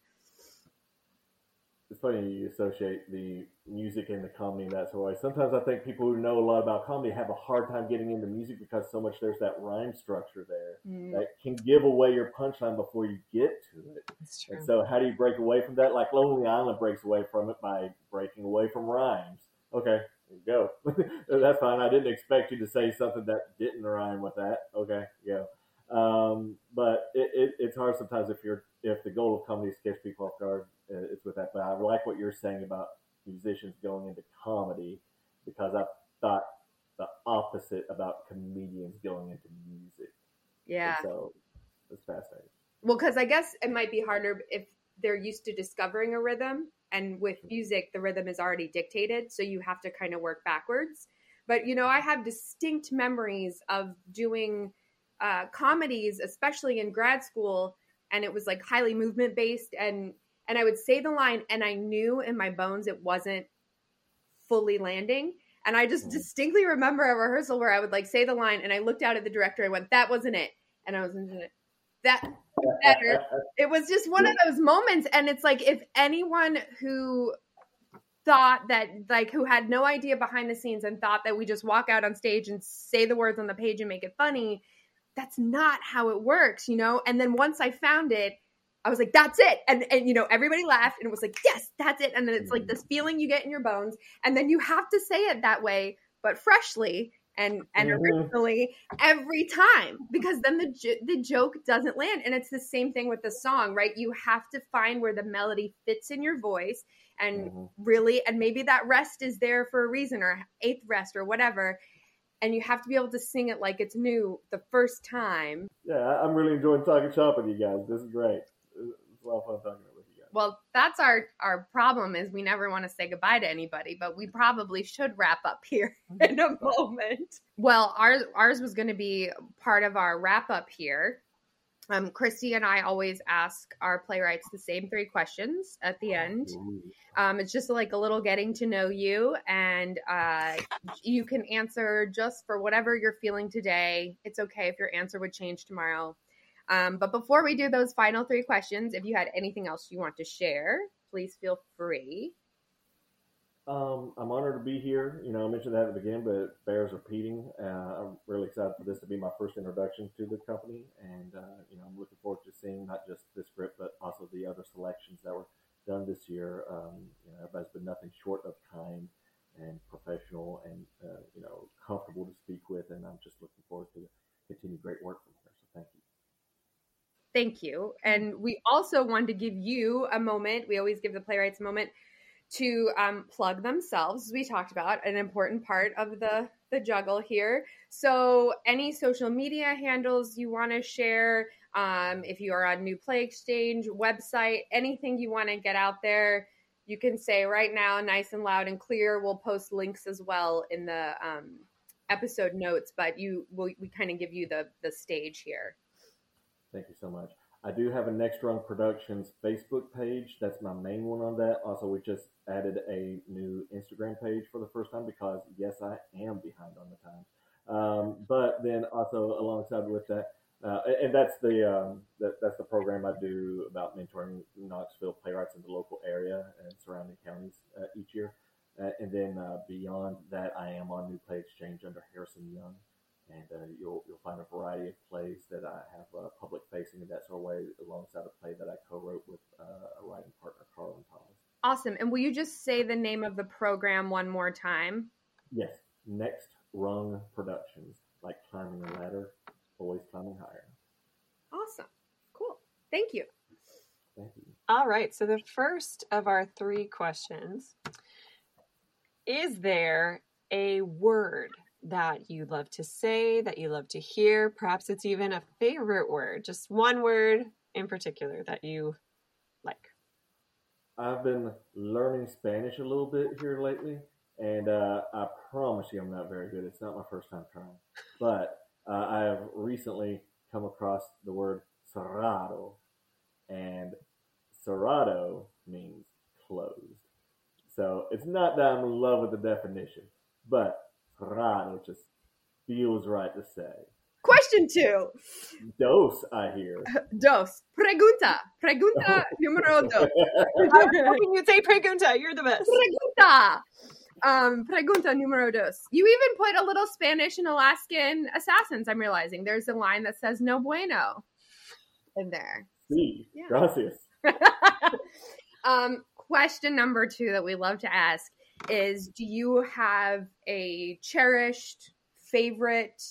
It's funny you associate the music and the comedy in that sort way. Sometimes I think people who know a lot about comedy have a hard time getting into music because so much there's that rhyme structure there mm. that can give away your punchline before you get to it. That's true. And so how do you break away from that? Like Lonely Island breaks away from it by breaking away from rhymes. Okay, go. That's fine. I didn't expect you to say something that didn't rhyme with that. Okay, go. Um, but it, it, it's hard sometimes if you're if the goal of comedy is to catch people off guard, uh, it's with that. But I like what you're saying about musicians going into comedy because I thought the opposite about comedians going into music. Yeah. And so it's fascinating. Well, because I guess it might be harder if they're used to discovering a rhythm, and with mm-hmm. music, the rhythm is already dictated, so you have to kind of work backwards. But you know, I have distinct memories of doing uh, comedies, especially in grad school, and it was like highly movement based, and and I would say the line, and I knew in my bones it wasn't fully landing. And I just mm. distinctly remember a rehearsal where I would like say the line, and I looked out at the director and went, "That wasn't it," and I was. That better. it was just one of those moments, and it's like if anyone who thought that like who had no idea behind the scenes and thought that we just walk out on stage and say the words on the page and make it funny that's not how it works, you know? And then once I found it, I was like, that's it. And, and, you know, everybody laughed and it was like, yes, that's it. And then it's like this feeling you get in your bones. And then you have to say it that way, but freshly and, and mm-hmm. originally every time because then the, the joke doesn't land. And it's the same thing with the song, right? You have to find where the melody fits in your voice and mm-hmm. really, and maybe that rest is there for a reason or eighth rest or whatever and you have to be able to sing it like it's new the first time. Yeah, I'm really enjoying talking shop with you guys. This is great. It's a lot of fun talking with you guys. Well, that's our our problem is we never want to say goodbye to anybody, but we probably should wrap up here in a moment. Well, ours ours was going to be part of our wrap up here. Um, Christy and I always ask our playwrights the same three questions at the end. Um, it's just like a little getting to know you, and uh, you can answer just for whatever you're feeling today. It's okay if your answer would change tomorrow. Um, but before we do those final three questions, if you had anything else you want to share, please feel free. Um, I'm honored to be here. You know, I mentioned that at the beginning, but bears repeating. Uh, I'm really excited for this to be my first introduction to the company, and uh, you know, I'm looking forward to seeing not just this script, but also the other selections that were done this year. Um, you know, everybody's been nothing short of kind and professional, and uh, you know, comfortable to speak with, and I'm just looking forward to continue great work from here. So, thank you. Thank you. And we also wanted to give you a moment. We always give the playwrights a moment to um, plug themselves, as we talked about, an important part of the the juggle here. So, any social media handles you want to share, um, if you are on New Play Exchange website, anything you want to get out there, you can say right now, nice and loud and clear. We'll post links as well in the um, episode notes, but you we, we kind of give you the the stage here. Thank you so much. I do have a Next Rung Productions Facebook page. That's my main one on that. Also, we just added a new Instagram page for the first time because yes, I am behind on the times. Um, but then also alongside with that, uh, and that's the um, that, that's the program I do about mentoring Knoxville playwrights in the local area and surrounding counties uh, each year. Uh, and then uh, beyond that, I am on New Play Exchange under Harrison Young, and uh, you'll you'll find a variety of plays that I have uh, public facing in that sort of way, alongside a play that I co-wrote with a writing partner, Carlin Thomas. Awesome. And will you just say the name of the program one more time? Yes, Next Rung Productions, like climbing a ladder, always climbing higher. Awesome. Cool. Thank you. Thank you. All right. So the first of our three questions is there a word that you love to say, that you love to hear? Perhaps it's even a favorite word, just one word in particular that you like. I've been learning Spanish a little bit here lately, and uh, I promise you I'm not very good. It's not my first time trying. But uh, I have recently come across the word cerrado, and cerrado means closed. So it's not that I'm in love with the definition, but cerrado just feels right to say. Question two. Dos, I hear. Dos. Pregunta. Pregunta numero dos. I was hoping you'd say pregunta. You're the best. Pregunta. Um, pregunta numero dos. You even put a little Spanish and Alaskan assassins. I'm realizing there's a line that says "no bueno" in there. Sí, yeah. gracias. um, question number two that we love to ask is: Do you have a cherished favorite,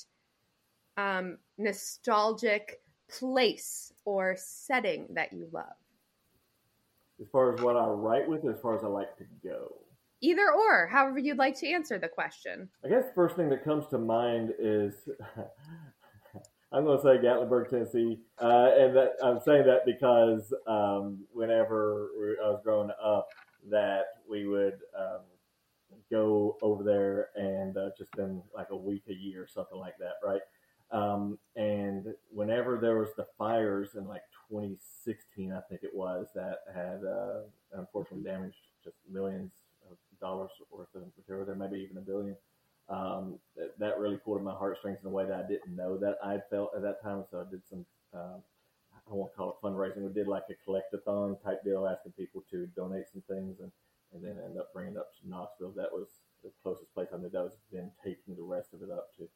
um, nostalgic place or setting that you love? As far as what I write with, as far as I like to go. Either or, however you'd like to answer the question. I guess the first thing that comes to mind is I'm going to say Gatlinburg, Tennessee, uh, and that, I'm saying that because um, whenever I was growing up, that we would um, go over there and uh, just spend like a week a year, something like that, right? Um, and whenever there was the fires in like 2016, I think it was, that had uh, unfortunately damaged just millions of dollars worth of material there, maybe even a billion. Um, that, that, really pulled at my heartstrings in a way that I didn't know that I felt at that time. So I did some, uh, I won't call it fundraising. We did like a collectathon type deal, asking people to donate some things, and and then end up bringing it up to Knoxville. That was the closest place I knew that was then taking the rest of it up to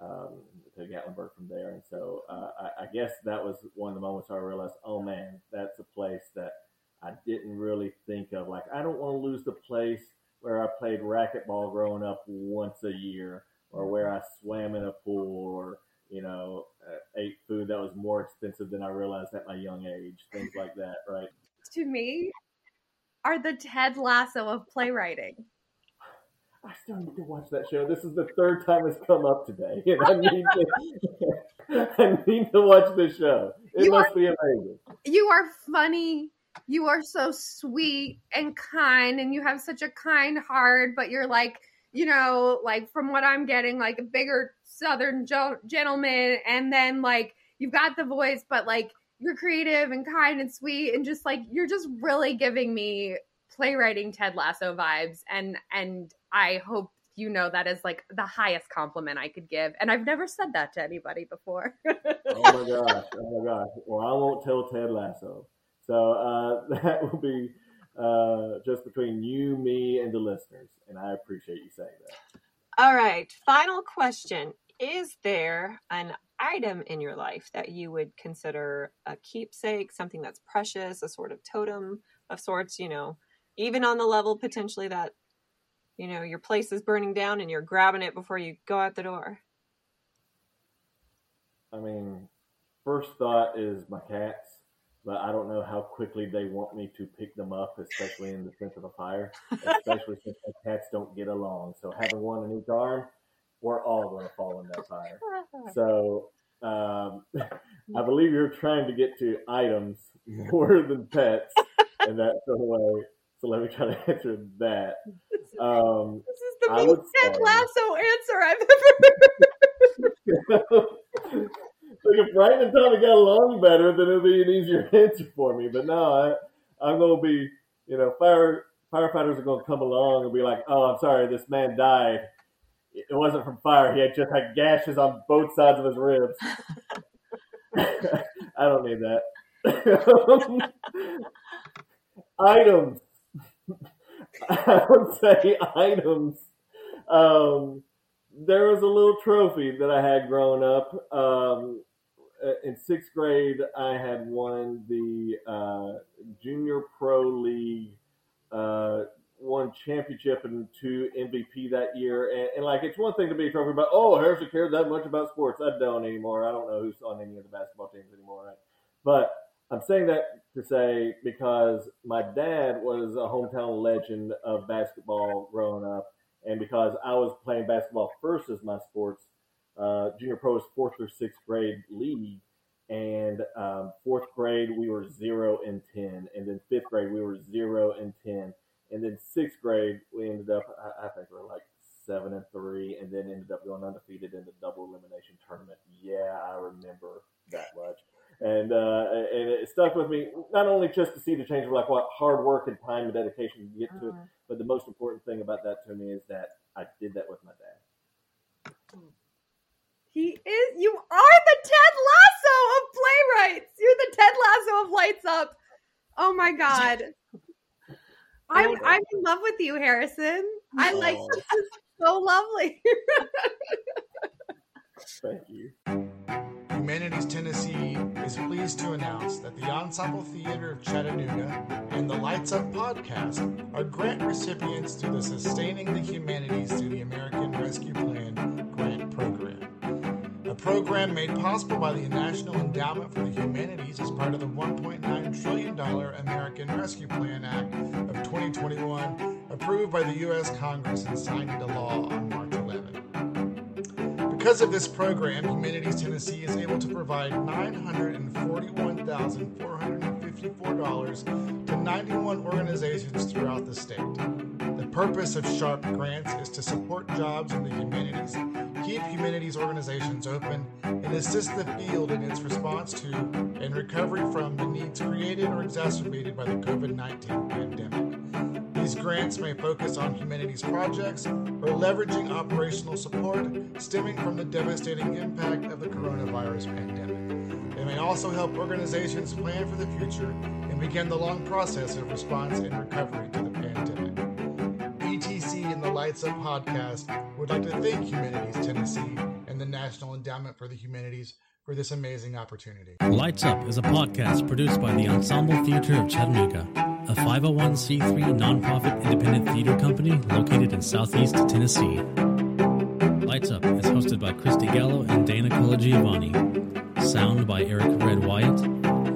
um, to Gatlinburg from there. And so uh, I, I guess that was one of the moments I realized, oh man, that's a place that I didn't really think of. Like I don't want to lose the place where I played racquetball growing up once a year, or where I swam in a pool, or you know, uh, ate food that was more expensive than I realized at my young age, things like that, right? To me, are the Ted Lasso of playwriting. I still need to watch that show. This is the third time it's come up today, and I need to, I need to watch the show. It you must are, be amazing. You are funny you are so sweet and kind and you have such a kind heart but you're like you know like from what i'm getting like a bigger southern jo- gentleman and then like you've got the voice but like you're creative and kind and sweet and just like you're just really giving me playwriting ted lasso vibes. And and i hope you know that is like the highest compliment i could give. And i've never said that to anybody before. Oh my gosh. Oh my gosh. Well i won't tell ted lasso. So uh, that will be uh, just between you, me, and the listeners. And I appreciate you saying that. All right. Final question. Is there an item in your life that you would consider a keepsake, something that's precious, a sort of totem of sorts, you know, even on the level potentially that, you know, your place is burning down and you're grabbing it before you go out the door? I mean, first thought is my cats but I don't know how quickly they want me to pick them up, especially in the sense of a fire, especially since the cats don't get along. So having one in each arm, we're all going to fall in that fire. So um, I believe you're trying to get to items more than pets in that sort of way. So let me try to answer that. Um, This is the most Ted Lasso answer I've ever heard. Like if Brian and Tommy got along better, then it'll be an easier answer for me. But no, I, I'm gonna be, you know, fire firefighters are gonna come along and be like, "Oh, I'm sorry, this man died. It wasn't from fire. He had just had gashes on both sides of his ribs." I don't need that. items. I would say items. Um, there was a little trophy that I had growing up. Um, uh, in sixth grade, I had won the uh, Junior Pro League, uh, one championship and two MVP that year. And, and like, it's one thing to be a trophy, but oh, Harrison cared that much about sports. I don't anymore. I don't know who's on any of the basketball teams anymore. Right? But I'm saying that to say because my dad was a hometown legend of basketball growing up, and because I was playing basketball first as my sports, uh, junior pro was fourth or sixth grade league, and um, fourth grade we were zero and ten, and then fifth grade we were zero and ten, and then sixth grade we ended up I, I think we were like seven and three, and then ended up going undefeated in the double elimination tournament. Yeah, I remember that much and uh, and it stuck with me not only just to see the change of like what hard work and time and dedication you get to it, but the most important thing about that to me is that I did that with my dad. He is. You are the Ted Lasso of playwrights. You're the Ted Lasso of Lights Up. Oh my god. I'm I'm in love with you, Harrison. I like this is so lovely. Thank you. Humanities Tennessee is pleased to announce that the Ensemble Theater of Chattanooga and the Lights Up podcast are grant recipients to the Sustaining the Humanities through the American Rescue Plan grant program. A program made possible by the National Endowment for the Humanities as part of the $1.9 trillion American Rescue Plan Act of 2021, approved by the U.S. Congress and signed into law on March 11. Because of this program, Humanities Tennessee is able to provide $941,454 to 91 organizations throughout the state. The purpose of SHARP grants is to support jobs in the humanities, keep humanities organizations open, and assist the field in its response to and recovery from the needs created or exacerbated by the COVID 19 pandemic. These grants may focus on humanities projects or leveraging operational support stemming from the devastating impact of the coronavirus pandemic. They may also help organizations plan for the future and begin the long process of response and recovery to the Lights Up podcast would like to thank Humanities Tennessee and the National Endowment for the Humanities for this amazing opportunity. Lights Up is a podcast produced by the Ensemble Theater of Chattanooga, a 501c3 nonprofit independent theater company located in southeast Tennessee. Lights Up is hosted by Christy Gallo and Dana Colagiovanni. Sound by Eric Red Wyatt.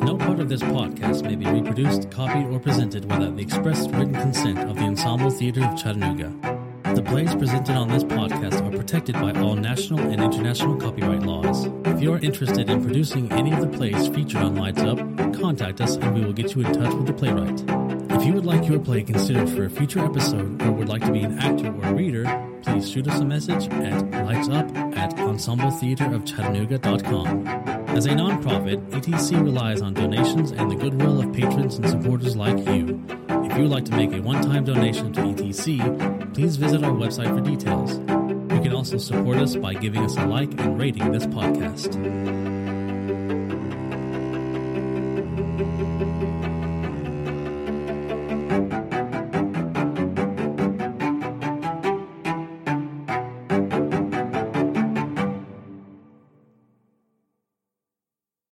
No part of this podcast may be reproduced, copied, or presented without the express written consent of the Ensemble Theater of Chattanooga. The plays presented on this podcast are protected by all national and international copyright laws. If you are interested in producing any of the plays featured on Lights Up, contact us and we will get you in touch with the playwright. If you would like your play considered for a future episode or would like to be an actor or a reader, please shoot us a message at lightsup at ensembletheaterofchattanooga.com. As a nonprofit, ETC relies on donations and the goodwill of patrons and supporters like you. If you would like to make a one-time donation to ETC, please visit our website for details. You can also support us by giving us a like and rating this podcast.